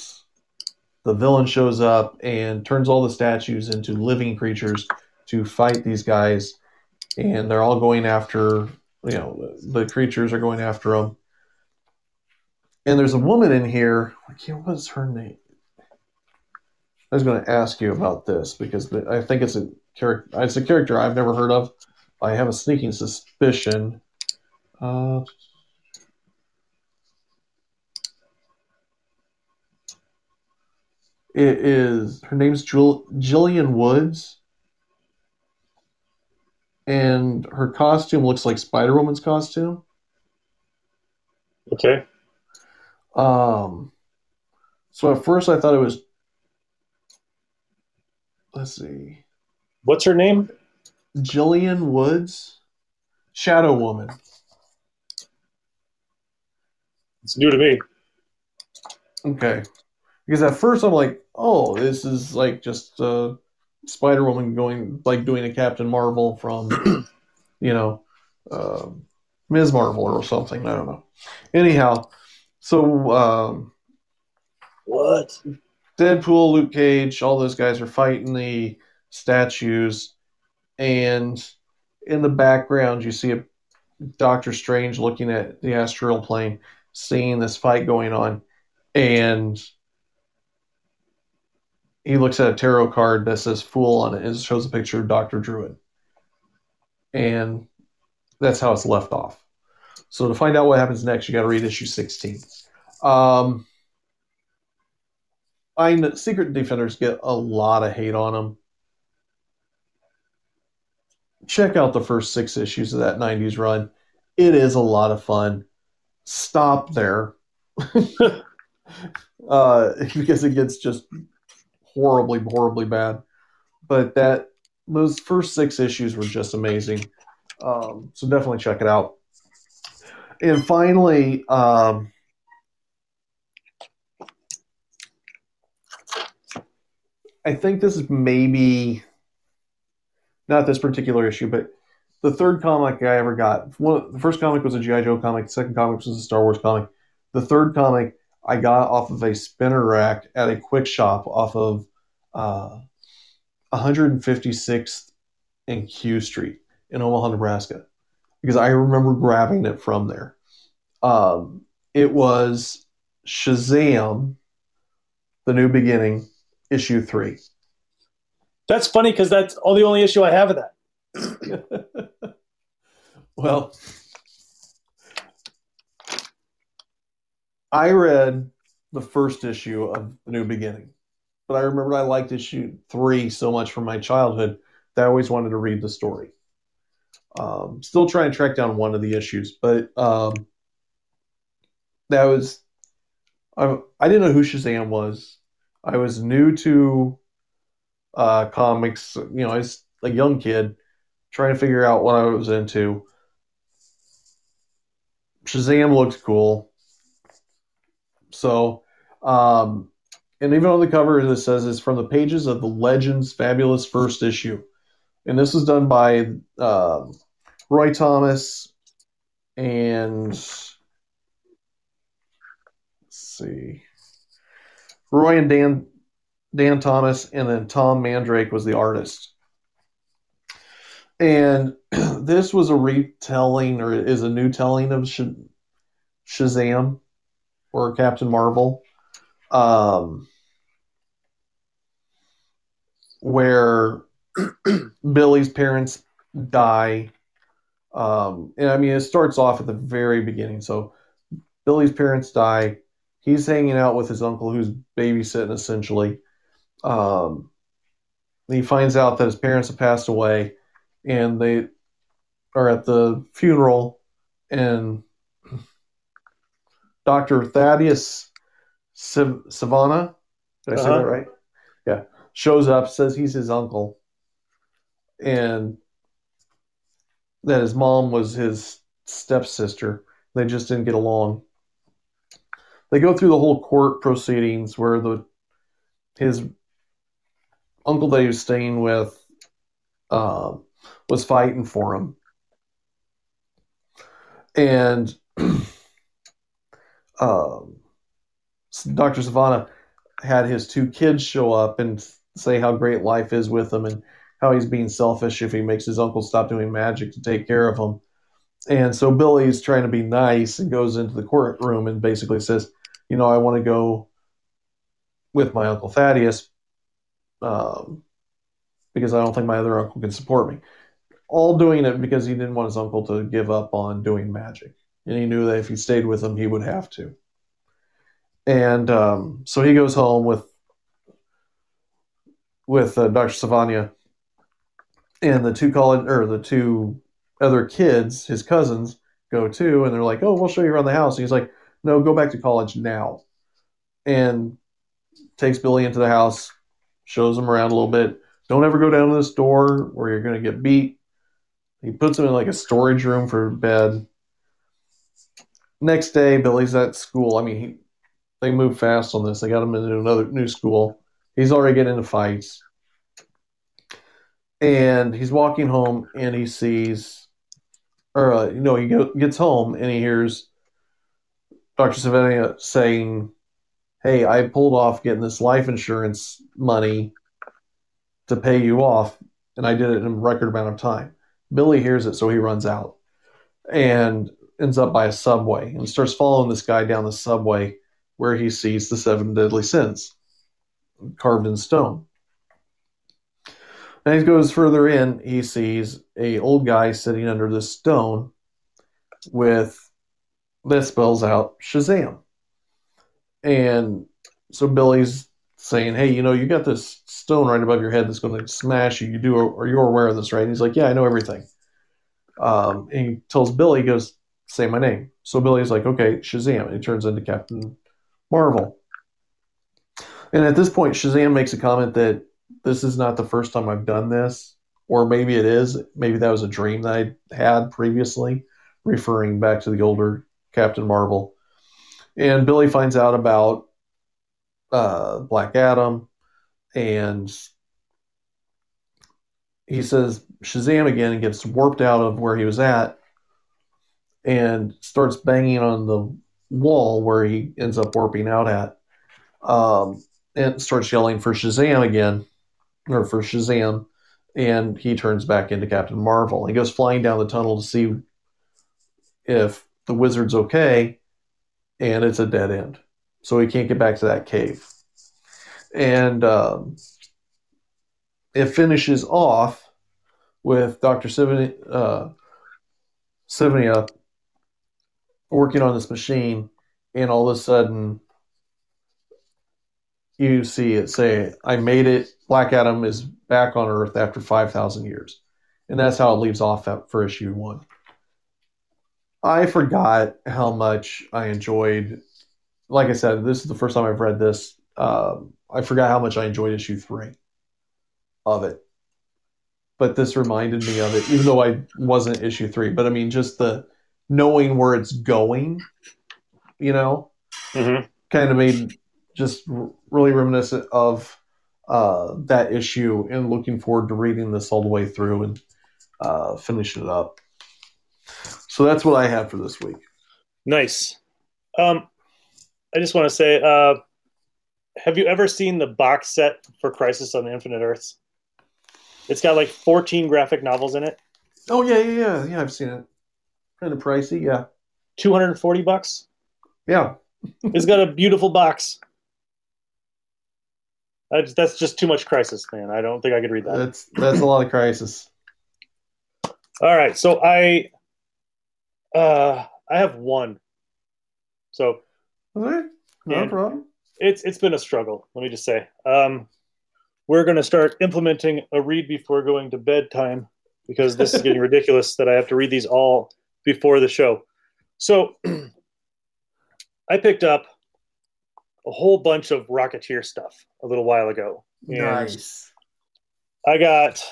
the villain shows up and turns all the statues into living creatures to fight these guys. And they're all going after you know the creatures are going after them and there's a woman in here. Can't what's her name? I was going to ask you about this because i think it's a character it's a character i've never heard of. I have a sneaking suspicion uh, it is her name's Jill, jillian woods and her costume looks like Spider Woman's costume. Okay. Um. So at first I thought it was. Let's see. What's her name? Jillian Woods, Shadow Woman. It's new to me. Okay. Because at first I'm like, oh, this is like just uh, Spider Woman going like doing a Captain Marvel from, *clears throat* you know, uh, Ms. Marvel or something. I don't know. Anyhow, so um, what? Deadpool, Luke Cage, all those guys are fighting the statues, and in the background you see a Doctor Strange looking at the astral plane, seeing this fight going on, and he looks at a tarot card that says Fool on it and shows a picture of Dr. Druid. And that's how it's left off. So to find out what happens next, you got to read issue 16. Um, I know Secret Defenders get a lot of hate on them. Check out the first six issues of that 90s run. It is a lot of fun. Stop there. *laughs* uh, because it gets just horribly, horribly bad. But that those first six issues were just amazing. Um, so definitely check it out. And finally, um, I think this is maybe not this particular issue, but the third comic I ever got. One, the first comic was a GI Joe comic. The second comic was a Star Wars comic. The third comic I got off of a spinner rack at a quick shop off of uh, 156th and Q Street in Omaha, Nebraska, because I remember grabbing it from there. Um, it was Shazam, The New Beginning, issue three. That's funny because that's all the only issue I have of that. *laughs* well, I read the first issue of The New Beginning but I remember I liked issue three so much from my childhood that I always wanted to read the story. Um, still trying to track down one of the issues, but um, that was I, I didn't know who Shazam was. I was new to uh, comics. You know, I was a young kid trying to figure out what I was into. Shazam looked cool, so um, and even on the cover it says it's from the pages of the Legends Fabulous First Issue, and this was done by uh, Roy Thomas and let's see, Roy and Dann Dann Thomas, and then Tom Mandrake was the artist. And *clears throat* this was a retelling, or is a new telling of Shazam or Captain Marvel. Um, where *clears throat* Billy's parents die. Um, and I mean, it starts off at the very beginning. So Billy's parents die. He's hanging out with his uncle, who's babysitting essentially. Um, he finds out that his parents have passed away, and they are at the funeral, and Dr. Thaddeus Sav- Savannah, did I say Uh-huh. that right? Yeah, shows up, says he's his uncle, and that his mom was his stepsister. They just didn't get along. They go through the whole court proceedings where the his uncle that he was staying with um, was fighting for him, and *clears throat* um, Dr. Savannah had his two kids show up and say how great life is with him and how he's being selfish if he makes his uncle stop doing magic to take care of him. And so Billy's trying to be nice and goes into the courtroom and basically says, You know, I want to go with my Uncle Thaddeus um, because I don't think my other uncle can support me. All doing it because he didn't want his uncle to give up on doing magic. And he knew that if he stayed with him, he would have to. And um, so he goes home with with uh, Dr. Savania and the two college or the two other kids, his cousins, go too, and they're like, "Oh, we'll show you around the house." And he's like, "No, go back to college now," and takes Billy into the house, shows him around a little bit. Don't ever go down to this door where you're going to get beat. He puts him in like a storage room for bed. Next day, Billy's at school. I mean, he, they move fast on this. They got him into another new school. He's already getting into fights. And he's walking home and he sees, or, uh, you know, he go, gets home and he hears Dr. Savannah saying, Hey, I pulled off getting this life insurance money to pay you off, and I did it in a record amount of time. Billy hears it, so he runs out and ends up by a subway and starts following this guy down the subway where he sees the seven deadly sins carved in stone. And he goes further in, he sees a old guy sitting under this stone with that spells out Shazam. And so Billy's saying, "Hey, you know, you got this stone right above your head that's going to smash you. You do, or you're aware of this, right?" And he's like, "Yeah, I know everything." Um, and he tells Billy, he goes, "Say my name." So Billy's like, "Okay, Shazam," and he turns into Captain Marvel. And at this point, Shazam makes a comment that this is not the first time I've done this, or maybe it is. Maybe that was a dream that I had previously, referring back to the older Captain Marvel. And Billy finds out about uh, Black Adam, and he says Shazam again and gets warped out of where he was at and starts banging on the wall where he ends up warping out at. Um, and starts yelling for Shazam again, or for Shazam, and he turns back into Captain Marvel. He goes flying down the tunnel to see if the wizard's okay, and it's a dead end. So he can't get back to that cave. And um, it finishes off with Dr. Sivania, uh, working on this machine, and all of a sudden you see it say, I made it. Black Adam is back on Earth after 5,000 years. And that's how it leaves off for issue one. I forgot how much I enjoyed. Like I said, this is the first time I've read this. Um, I forgot how much I enjoyed issue three of it. But this reminded me of it, even though I wasn't issue three. But I mean, just the knowing where it's going, you know, Mm-hmm. kind of made just really reminiscent of uh, that issue and looking forward to reading this all the way through and uh, finishing it up. So that's what I have for this week. Nice. Um, I just want to say, uh, have you ever seen the box set for Crisis on the Infinite Earths? It's got like 14 graphic novels in it. Oh yeah, yeah, yeah, yeah. I've seen it. Kind of pricey, yeah, 240 bucks. yeah. *laughs* It's got a beautiful box. That's, that's just too much crisis, man. I don't think I could read that. That's that's a lot of crisis. All right, so I uh I have one. So Okay, no problem. it's it's been a struggle. Let me just say. Um, we're going to start implementing a read before going to bedtime because this is getting *laughs* ridiculous that I have to read these all before the show. So *clears throat* I picked up a whole bunch of Rocketeer stuff a little while ago. Nice. I got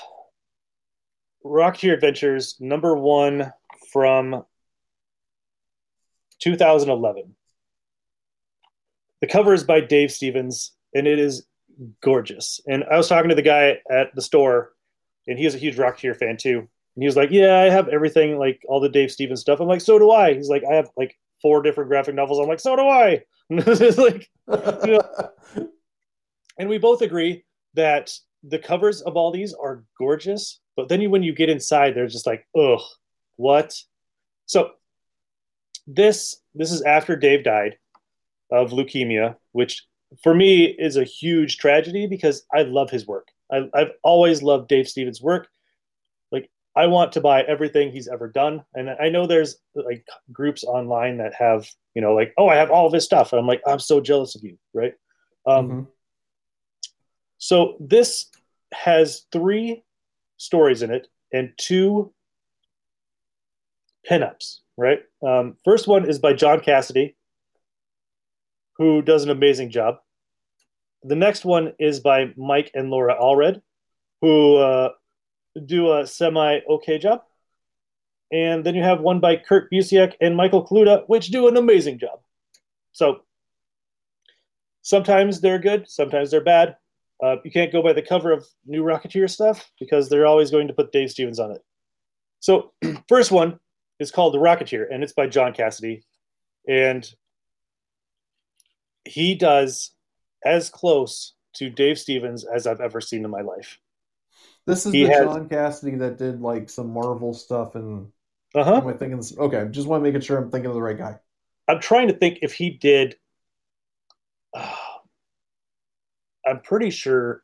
Rocketeer Adventures number one from 2011. The cover is by Dave Stevens, and it is gorgeous. And I was talking to the guy at the store, and he is a huge Rocketeer fan too. And he was like, "Yeah, I have everything, like all the Dave Stevens stuff." I'm like, "So do I." He's like, "I have like four different graphic novels." I'm like, "So do I." *laughs* it's like, *laughs* and we both agree that the covers of all these are gorgeous, but then you, when you get inside, they're just like, ugh, what? So this this is after Dave died of leukemia, which for me is a huge tragedy because I love his work. I, I've always loved Dave Stevens' work. I want to buy everything he's ever done, and I know there's like groups online that have you know like, oh, I have all this stuff, and I'm like, I'm so jealous of you, right? Um, Mhm. so this has three stories in it and two pinups, right? Um, first one is by John Cassaday, who does an amazing job. The next one is by Mike and Laura Allred, who uh, do a semi okay job. And then you have one by Kurt Busiek and Michael Kaluta, which do an amazing job. So sometimes they're good, sometimes they're bad. Uh, you can't go by the cover of new Rocketeer stuff because they're always going to put Dave Stevens on it. So, *clears throat* first one is called The Rocketeer, and it's by John Cassaday. And he does as close to Dave Stevens as I've ever seen in my life. This is He the has- John Cassaday that did like some Marvel stuff, and Uh huh. am I thinking? This, okay, I just want to make sure I'm thinking of the right guy. I'm trying to think if he did. I'm pretty sure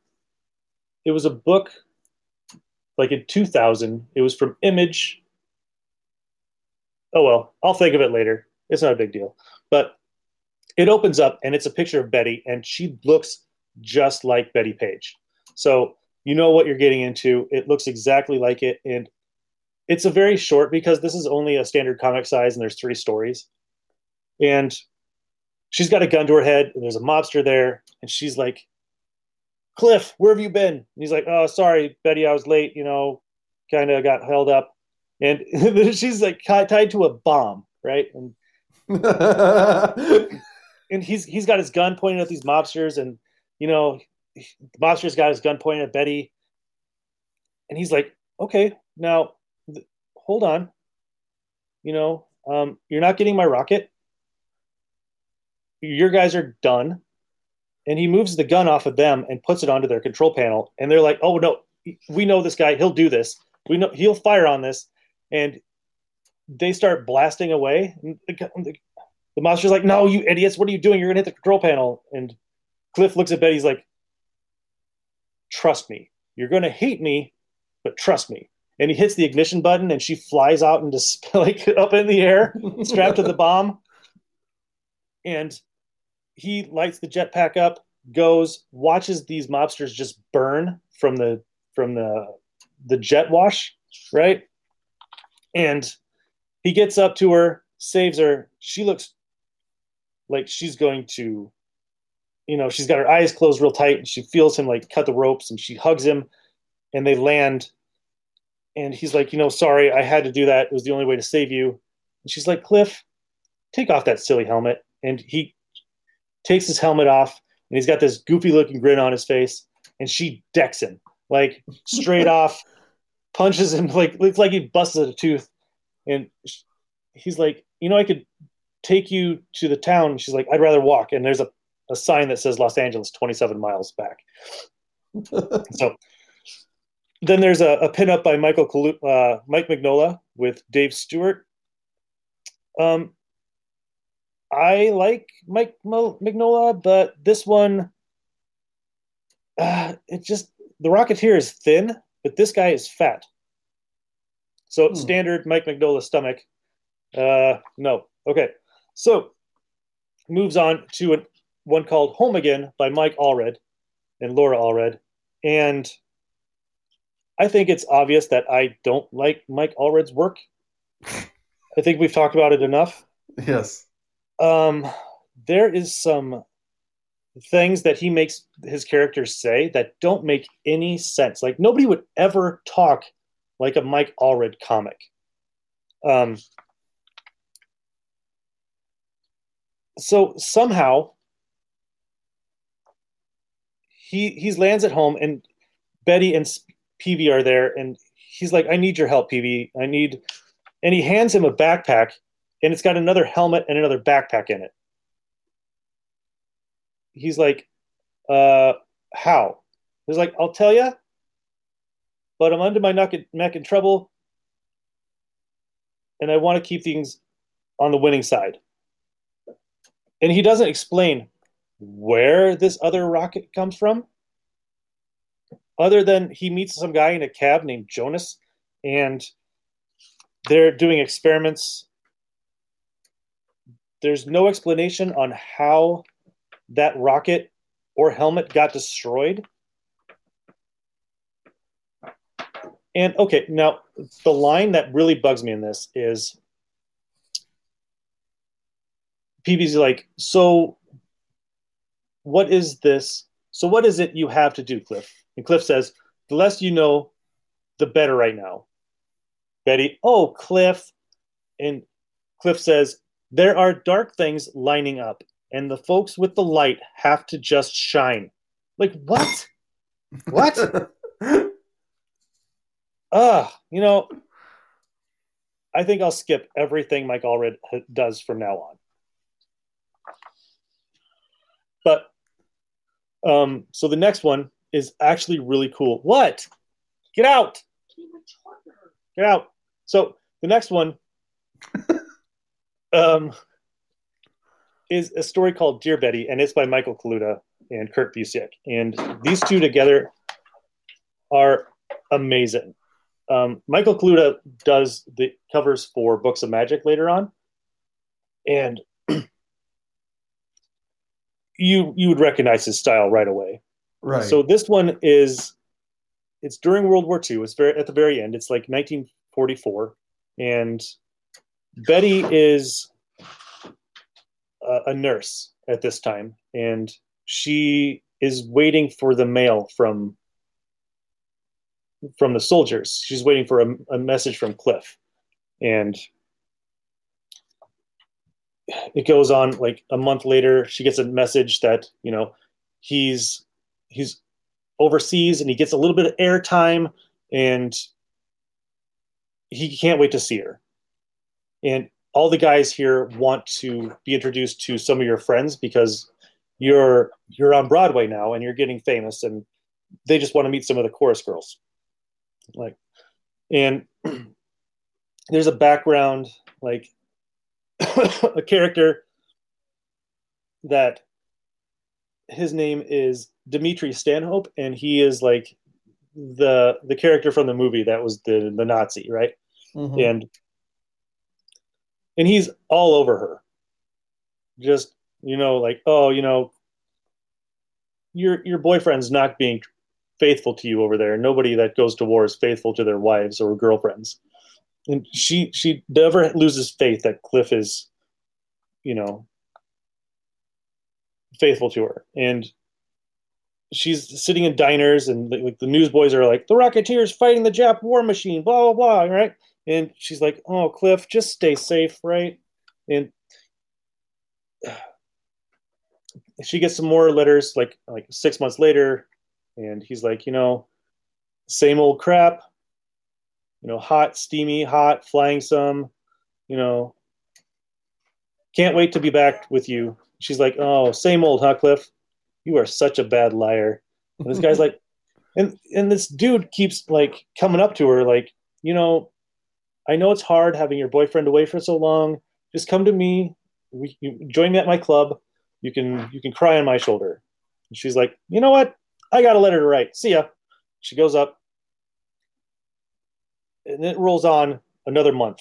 it was a book like in 2000. It was from Image. Oh, well, I'll think of it later. It's not a big deal. But it opens up and it's a picture of Betty, and she looks just like Bettie Page. So you know what you're getting into. It looks exactly like it. And it's a very short because this is only a standard comic size and there's three stories. And she's got a gun to her head and there's a mobster there. And she's like cliff where have you been? And he's like oh sorry betty i was late you know kind of got held up. And *laughs* she's like tied to a bomb right? And *laughs* and he's he's got his gun pointed at these mobsters and you know the monster's got his gun pointed at betty and he's like okay now th- hold on. You know um, you're not getting my rocket. Your guys are done. And he moves the gun off of them and puts it onto their control panel and they're like oh no we know this guy. He'll do this. We know he'll fire on this. And they start blasting away. The, the, the monster's like no you idiots. What are you doing? You're gonna hit the control panel. And cliff looks at betty he's like trust me. You're gonna hate me but trust me. And he hits the ignition button and she flies out and *laughs* just like up in the air strapped to the *laughs* bomb. And he lights the jetpack up goes watches these mobsters just burn from the from the the jet wash right? And he gets up to her saves her. She looks like she's going to you know she's got her eyes closed real tight and she feels him like cut the ropes and she hugs him and they land. And he's like you know sorry i had to do that. It was the only way to save you. And she's like cliff take off that silly helmet. And he takes his helmet off and he's got this goofy looking grin on his face and she decks him like straight *laughs* off punches him like looks like he busted a tooth. And he's like you know i could take you to the town. She's like i'd rather walk. And there's a, a sign that says los angeles 27 miles back *laughs* so then there's a, a pinup by michael Kalu- uh, mike Mignola with dave stewart um, I like Mike Mo- Mignola, but this one uh, it just the Rocketeer is thin, but this guy is fat. So Hmm. standard Mike Mignola stomach. Uh, no. Okay. So moves on to an, one called Home Again by Mike Allred and Laura Allred. And I think it's obvious that I don't like Mike Allred's work. *laughs* I think we've talked about it enough. Yes. Um, there is some things that he makes his characters say that don't make any sense. Like nobody would ever talk like a Mike Allred comic. Um, so somehow he he lands at home and Betty and Peevy are there and he's like, I need your help, Peevy. I need and he hands him a backpack and it's got another helmet and another backpack in it. He's like, uh, how? He's like, I'll tell you, but I'm under my neck in trouble and I want to keep things on the winning side. And he doesn't explain where this other rocket comes from, other than he meets some guy in a cab named Jonas, and they're doing experiments. There's no explanation on how that rocket or helmet got destroyed. And okay, now the line that really bugs me in this is Peevy's like, so what is this? So what is it you have to do, Cliff? And Cliff says, the less you know, the better right now. Betty, oh, Cliff. And Cliff says, there are dark things lining up, and the folks with the light have to just shine. Like, what? What? *laughs* Ah, you know, I think I'll skip everything Mike Allred does from now on. But um, so the next one is actually really cool. What? Get out! Get out! So the next one *laughs* um, is a story called Dear Betty, and it's by Michael Kaluta and Kurt Busiek. And these two together are amazing. Um, Michael Kaluta does the covers for Books of Magic later on, and you you would recognize his style right away. Right. So this one is it's during World War II. It's very at the very end. It's like 1944, and Betty is a, a nurse at this time, and she is waiting for the mail from from the soldiers. She's waiting for a, a message from Cliff, and it goes on like a month later. She gets a message that you know he's he's overseas and he gets a little bit of airtime and he can't wait to see her. And all the guys here want to be introduced to some of your friends because you're you're on Broadway now and you're getting famous and they just want to meet some of the chorus girls. Like and *clears throat* there's a background like *coughs* a character that his name is Dimitri Stanhope, and he is like the the character from the movie that was the the Nazi, right? Mhm. And and he's all over her. Just you know, like oh, you know, your your boyfriend's not being faithful to you over there. Nobody that goes to war is faithful to their wives or girlfriends. And she she never loses faith that Cliff is, you know, faithful to her. And she's sitting in diners and like the newsboys are like the rocketeers fighting the jap war machine blah blah blah right? And she's like oh cliff just stay safe right? And *sighs* she gets some more letters like like six months later and he's like you know same old crap you know hot steamy hot flying some you know can't wait to be back with you she's like oh same old huh cliff you are such a bad liar. And this guy's *laughs* like, and and this dude keeps like coming up to her, like, you know, I know it's hard having your boyfriend away for so long. Just come to me. We you join me at my club. You can you can cry on my shoulder. And she's like, you know what? I got a letter to write. See ya. She goes up, and it rolls on another month.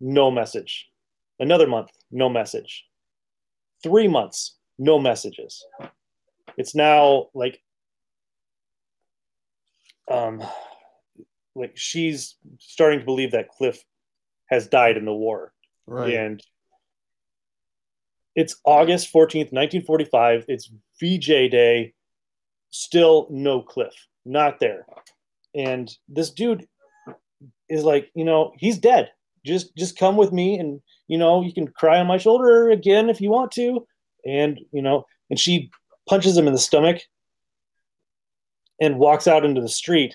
No message. Another month. No message. Three months. No messages. It's now like, um, like she's starting to believe that Cliff has died in the war, Right. and it's August 14th, 1945. It's VJ Day. Still no Cliff. Not there. And this dude is like, you know, he's dead. Just just come with me and you know, you can cry on my shoulder again if you want to. And, you know, and she punches him in the stomach and walks out into the street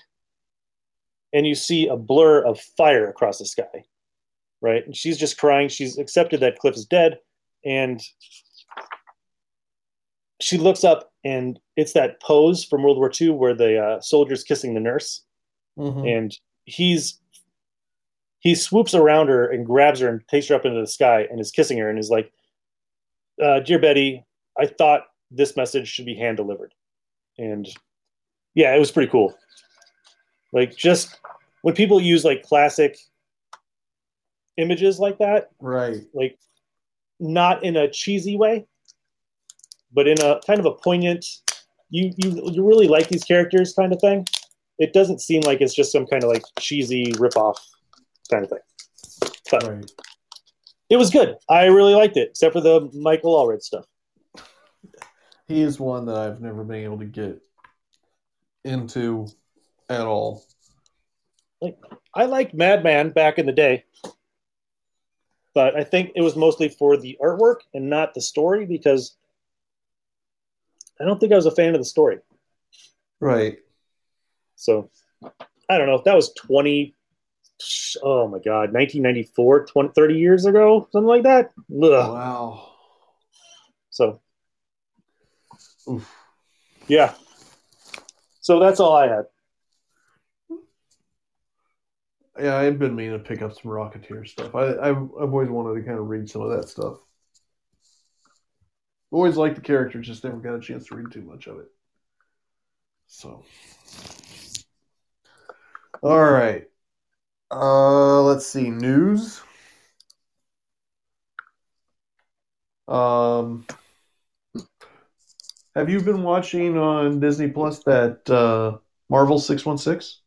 and you see a blur of fire across the sky. Right? And she's just crying. She's accepted that Cliff is dead and she looks up and it's that pose from World War II where the uh, soldier's kissing the nurse, Mhm. and he's he swoops around her and grabs her and takes her up into the sky and is kissing her and is like, uh, "Dear Betty, I thought this message should be hand delivered," and yeah, it was pretty cool. Like just when people use like classic images like that, Right. like not in a cheesy way, but in a kind of a poignant. You you you really like these characters kind of thing. It doesn't seem like it's just some kind of like cheesy ripoff kind of thing. But Right. it was good. I really liked it, except for the Michael Allred stuff. He is one that I've never been able to get into at all. Like I liked Madman back in the day, but I think it was mostly for the artwork and not the story because I don't think I was a fan of the story. Right. So I don't know. That was 20, oh my God, 1994, 20, 30 years ago, something like that. Ugh. Wow. So, Oof. yeah. So that's all I had. Yeah, I've been meaning to pick up some Rocketeer stuff. I, I've, I've always wanted to kind of read some of that stuff. Always liked the character, just never got a chance to read too much of it. So, all right. Uh, let's see news. Um, have you been watching on Disney Plus that uh, Marvel Six One Six?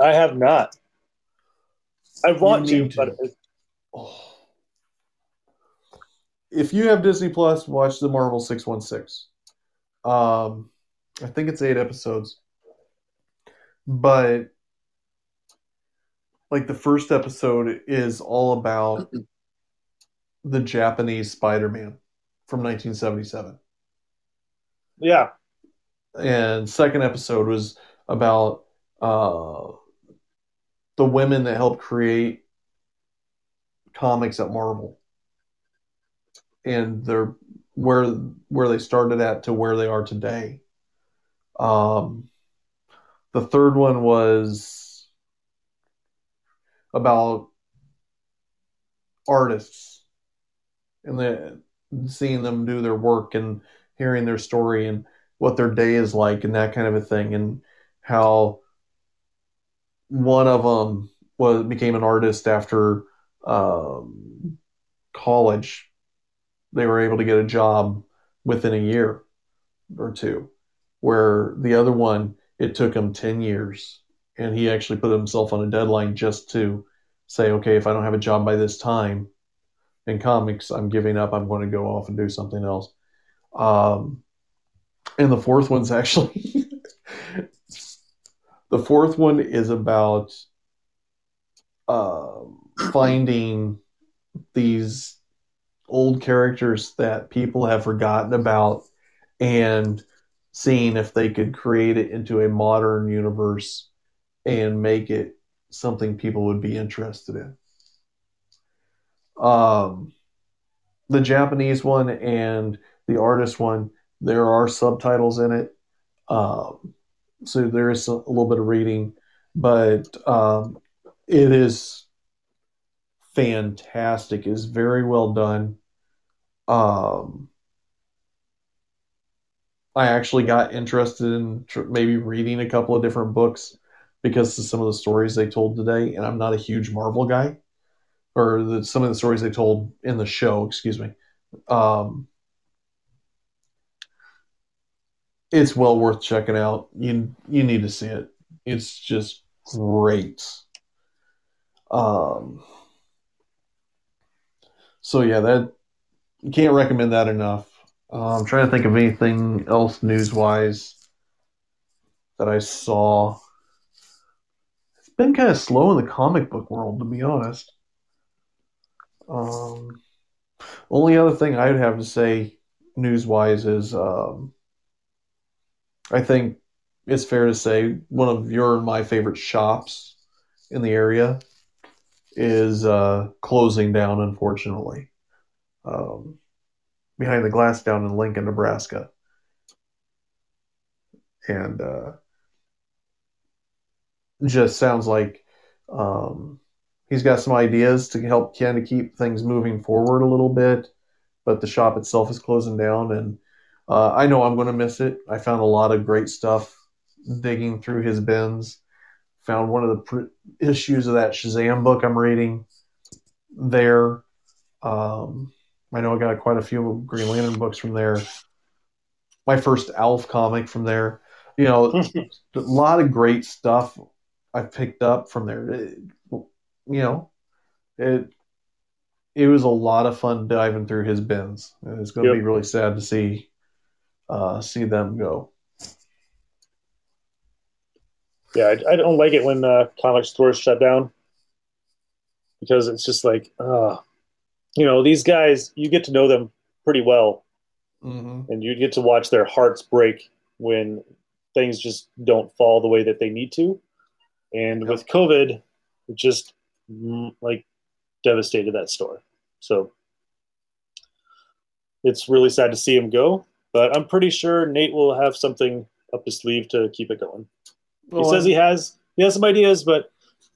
I have not. I want to, to. but Oh. If you have Disney Plus, watch the Marvel 616. Um, I think it's eight episodes. But like the first episode is all about the Japanese Spider-Man from 1977. yeah, And second episode was about uh, the women that helped create comics at Marvel and their where where they started at to where they are today. Um, the third one was about artists and the seeing them do their work and hearing their story and what their day is like and that kind of a thing and how one of them was became an artist after um, college. They were able to get a job within a year or two where the other one it took him 10 years and he actually put himself on a deadline just to say okay if i don't have a job by this time in comics i'm giving up. I'm going to go off and do something else. Um, and the fourth one's *laughs* actually the fourth one is about uh, finding these old characters that people have forgotten about and seeing if they could create it into a modern universe and make it something people would be interested in. Um, the Japanese one and the artist one, there are subtitles in it. Um, so there is a little bit of reading, but um, it is fantastic. It's very well done. Um, I actually got interested in tr- maybe reading a couple of different books because of some of the stories they told today. And I'm not a huge Marvel guy, or the, some of the stories they told in the show. Excuse me. Um, it's well worth checking out. You you need to see it. It's just great. Um, so yeah, that you can't recommend that enough. Uh, I'm trying to think of anything else news wise that I saw. Been kind of slow in the comic book world, to be honest. Um, only other thing I'd have to say news wise is um, I think it's fair to say one of your and my favorite shops in the area is uh, closing down, unfortunately. Um, behind the glass down in Lincoln, Nebraska. And uh, just sounds like um, he's got some ideas to help kind of keep things moving forward a little bit, but the shop itself is closing down. And uh, I know I'm going to miss it. I found a lot of great stuff digging through his bins. Found one of the pr- issues of that Shazam book I'm reading there. Um, I know I got quite a few Green Lantern books from there. My first Alf comic from there. You know, *laughs* a lot of great stuff I picked up from there. It, you know, it it was a lot of fun diving through his bins. It's going to yep. be really sad to see uh, see them go. Yeah, I, I don't like it when uh, comic stores shut down because it's just like, uh, you know, these guys, you get to know them pretty well, mm-hmm. and you get to watch their hearts break when things just don't fall the way that they need to. And yep. with COVID, it just mm, like devastated that store. So it's really sad to see him go, but I'm pretty sure Nate will have something up his sleeve to keep it going. Well, he says he has he has some ideas, but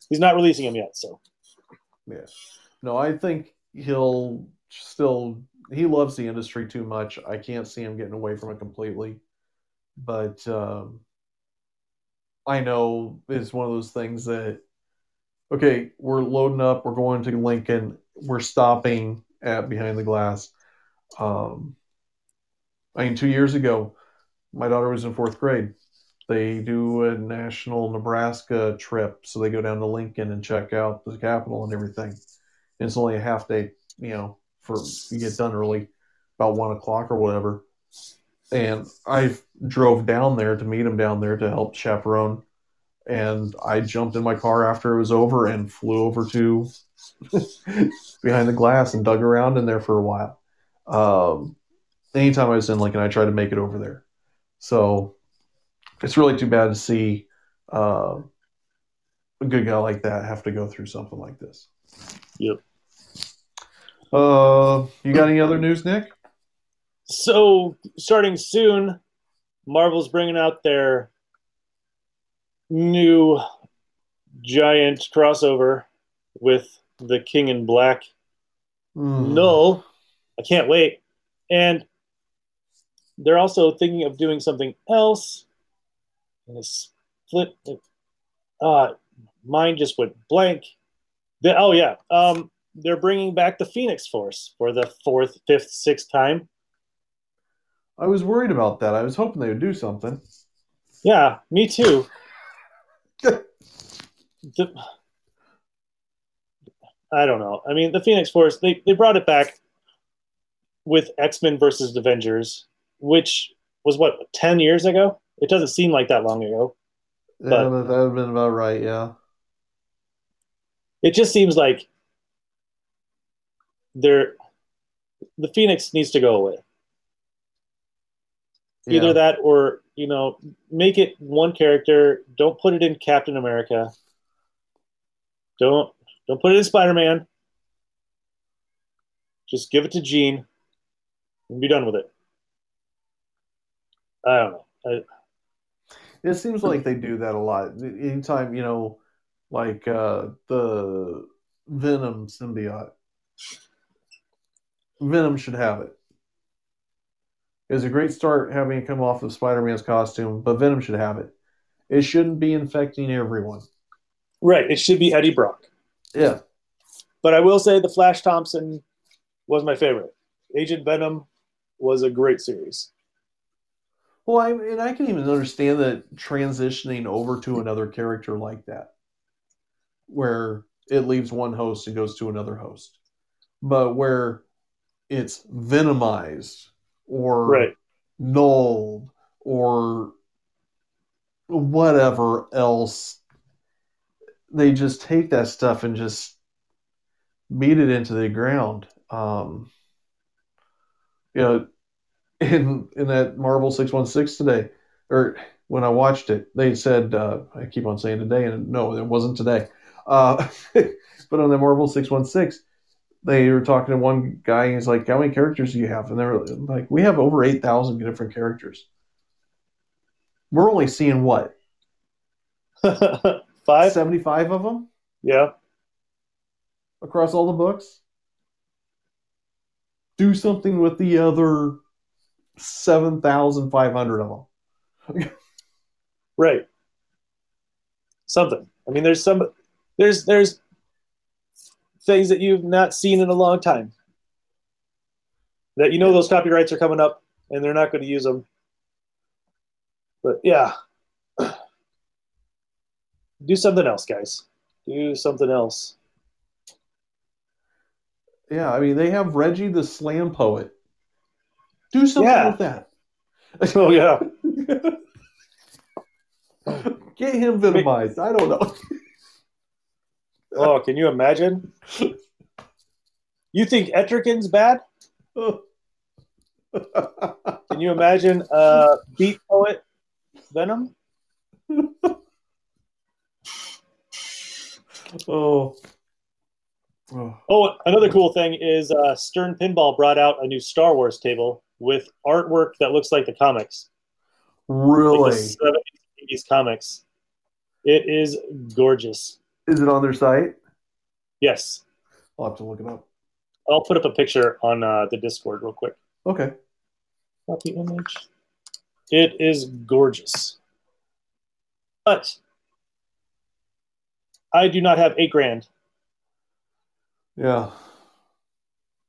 he's not releasing them yet. So yeah, no, I think he'll still he loves the industry too much. I can't see him getting away from it completely, but um, I know it's one of those things that okay, we're loading up, we're going to Lincoln, we're stopping at behind the glass. Um, I mean, two years ago, my daughter was in fourth grade. They do a national Nebraska trip, so they go down to Lincoln and check out the Capitol and everything. And it's only a half day you know, for you get done early, about one o'clock or whatever. And I drove down there to meet him down there to help chaperone. And I jumped in my car after it was over and flew over to *laughs* behind the glass and dug around in there for a while. Um, anytime I was in Lincoln, I tried to make it over there. So it's really too bad to see uh, a good guy like that have to go through something like this. Yep. Uh, you got any other news, Nick? So, starting soon, Marvel's bringing out their new giant crossover with the King in Black. Mm. Knull. I can't wait. And they're also thinking of doing something else. And split. Uh, mine just went blank. The, oh yeah. Um, they're bringing back the Phoenix Force for the fourth, fifth, sixth time. I was worried about that. I was hoping they would do something. Yeah, me too. *laughs* the, I don't know. I mean, the Phoenix Force, they, they brought it back with X Men versus Avengers, which was what, 10 years ago? It doesn't seem like that long ago. But yeah, that would have been about right, yeah. It just seems like there the Phoenix needs to go away. Yeah. Either that or, you know, make it one character. Don't put it in Captain America. Don't don't put it in Spider Man. Just give it to Jean and be done with it. I don't know. I, it seems like they do that a lot. Anytime, you know, like uh, the Venom symbiote Venom should have it. It was a great start having it come off of Spider Man's costume, but Venom should have it. It shouldn't be infecting everyone. Right. It should be Eddie Brock. Yeah. But I will say the Flash Thompson was my favorite. Agent Venom was a great series. Well, I and I can even understand that transitioning over to another character like that, where it leaves one host and goes to another host, but where it's venomized or Right. or whatever else, they just take that stuff and just beat it into the ground. Um, you know, *laughs* in in that Marvel six one six today, or when I watched it, they said uh, I keep on saying today, and no, it wasn't today. Uh, *laughs* but on the Marvel six one six, they were talking to one guy, and he's like, "How many characters do you have?" And they were like, "We have over eight thousand different characters. We're only seeing what *laughs* Five? seventy five of them Yeah. across all the books. Do something with the other seven thousand five hundred of them." Right. Something. I mean, there's some, there's, there's things that you've not seen in a long time that you know those copyrights are coming up and they're not going to use them. But yeah, *clears throat* do something else, guys. Do something else. Yeah, I mean they have Reggie the slam poet. Do something Yeah. with that. *laughs* Oh yeah. *laughs* Get him venomized. I don't know. *laughs* Oh, can you imagine? You think Etrigan's bad? Can you imagine uh, beat poet Venom? oh. Oh. Oh, another cool thing is uh, Stern Pinball brought out a new Star Wars table with artwork that looks like the comics, like Really? the 70s, 80s comics. It is gorgeous. Is it on their site? Yes, I'll have to look it up. I'll put up a picture on uh, the Discord real quick. Okay. Copy image. It is gorgeous. But I do not have eight grand. Yeah.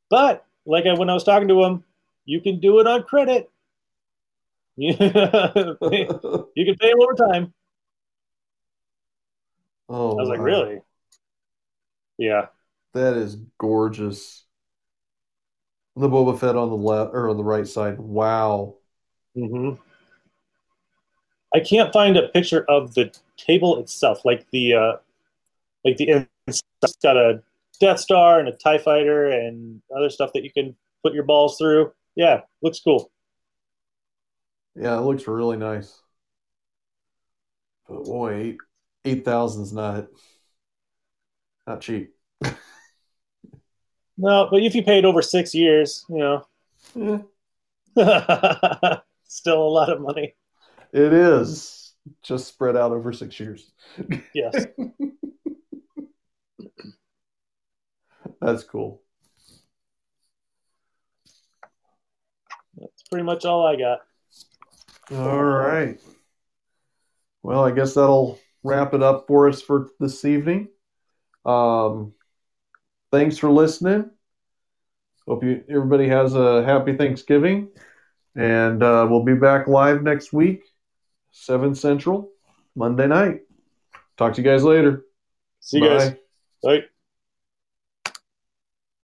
But like I, when I was talking to him, you can do it on credit. *laughs* you can pay him over time. Oh, I was like, wow. really? Yeah. That is gorgeous. The Boba Fett on the left or on the right side. Wow. hmm I can't find a picture of the table itself, like the uh, like the it's got a Death Star and a Tie Fighter and other stuff that you can put your balls through. Yeah, looks cool. Yeah, it looks really nice. But boy, eight eight thousand's not not cheap. No, but if you paid over six years, you know, Eh, *laughs* still a lot of money. it is just spread out over six years. Yes. *laughs* That's cool. That's pretty much all I got. All right. Well, I guess that'll wrap it up for us for this evening. Um, thanks for listening. Hope you everybody has a happy Thanksgiving, and uh, we'll be back live next week, seven Central, Monday night. Talk to you guys later. See you guys. Bye. Bye.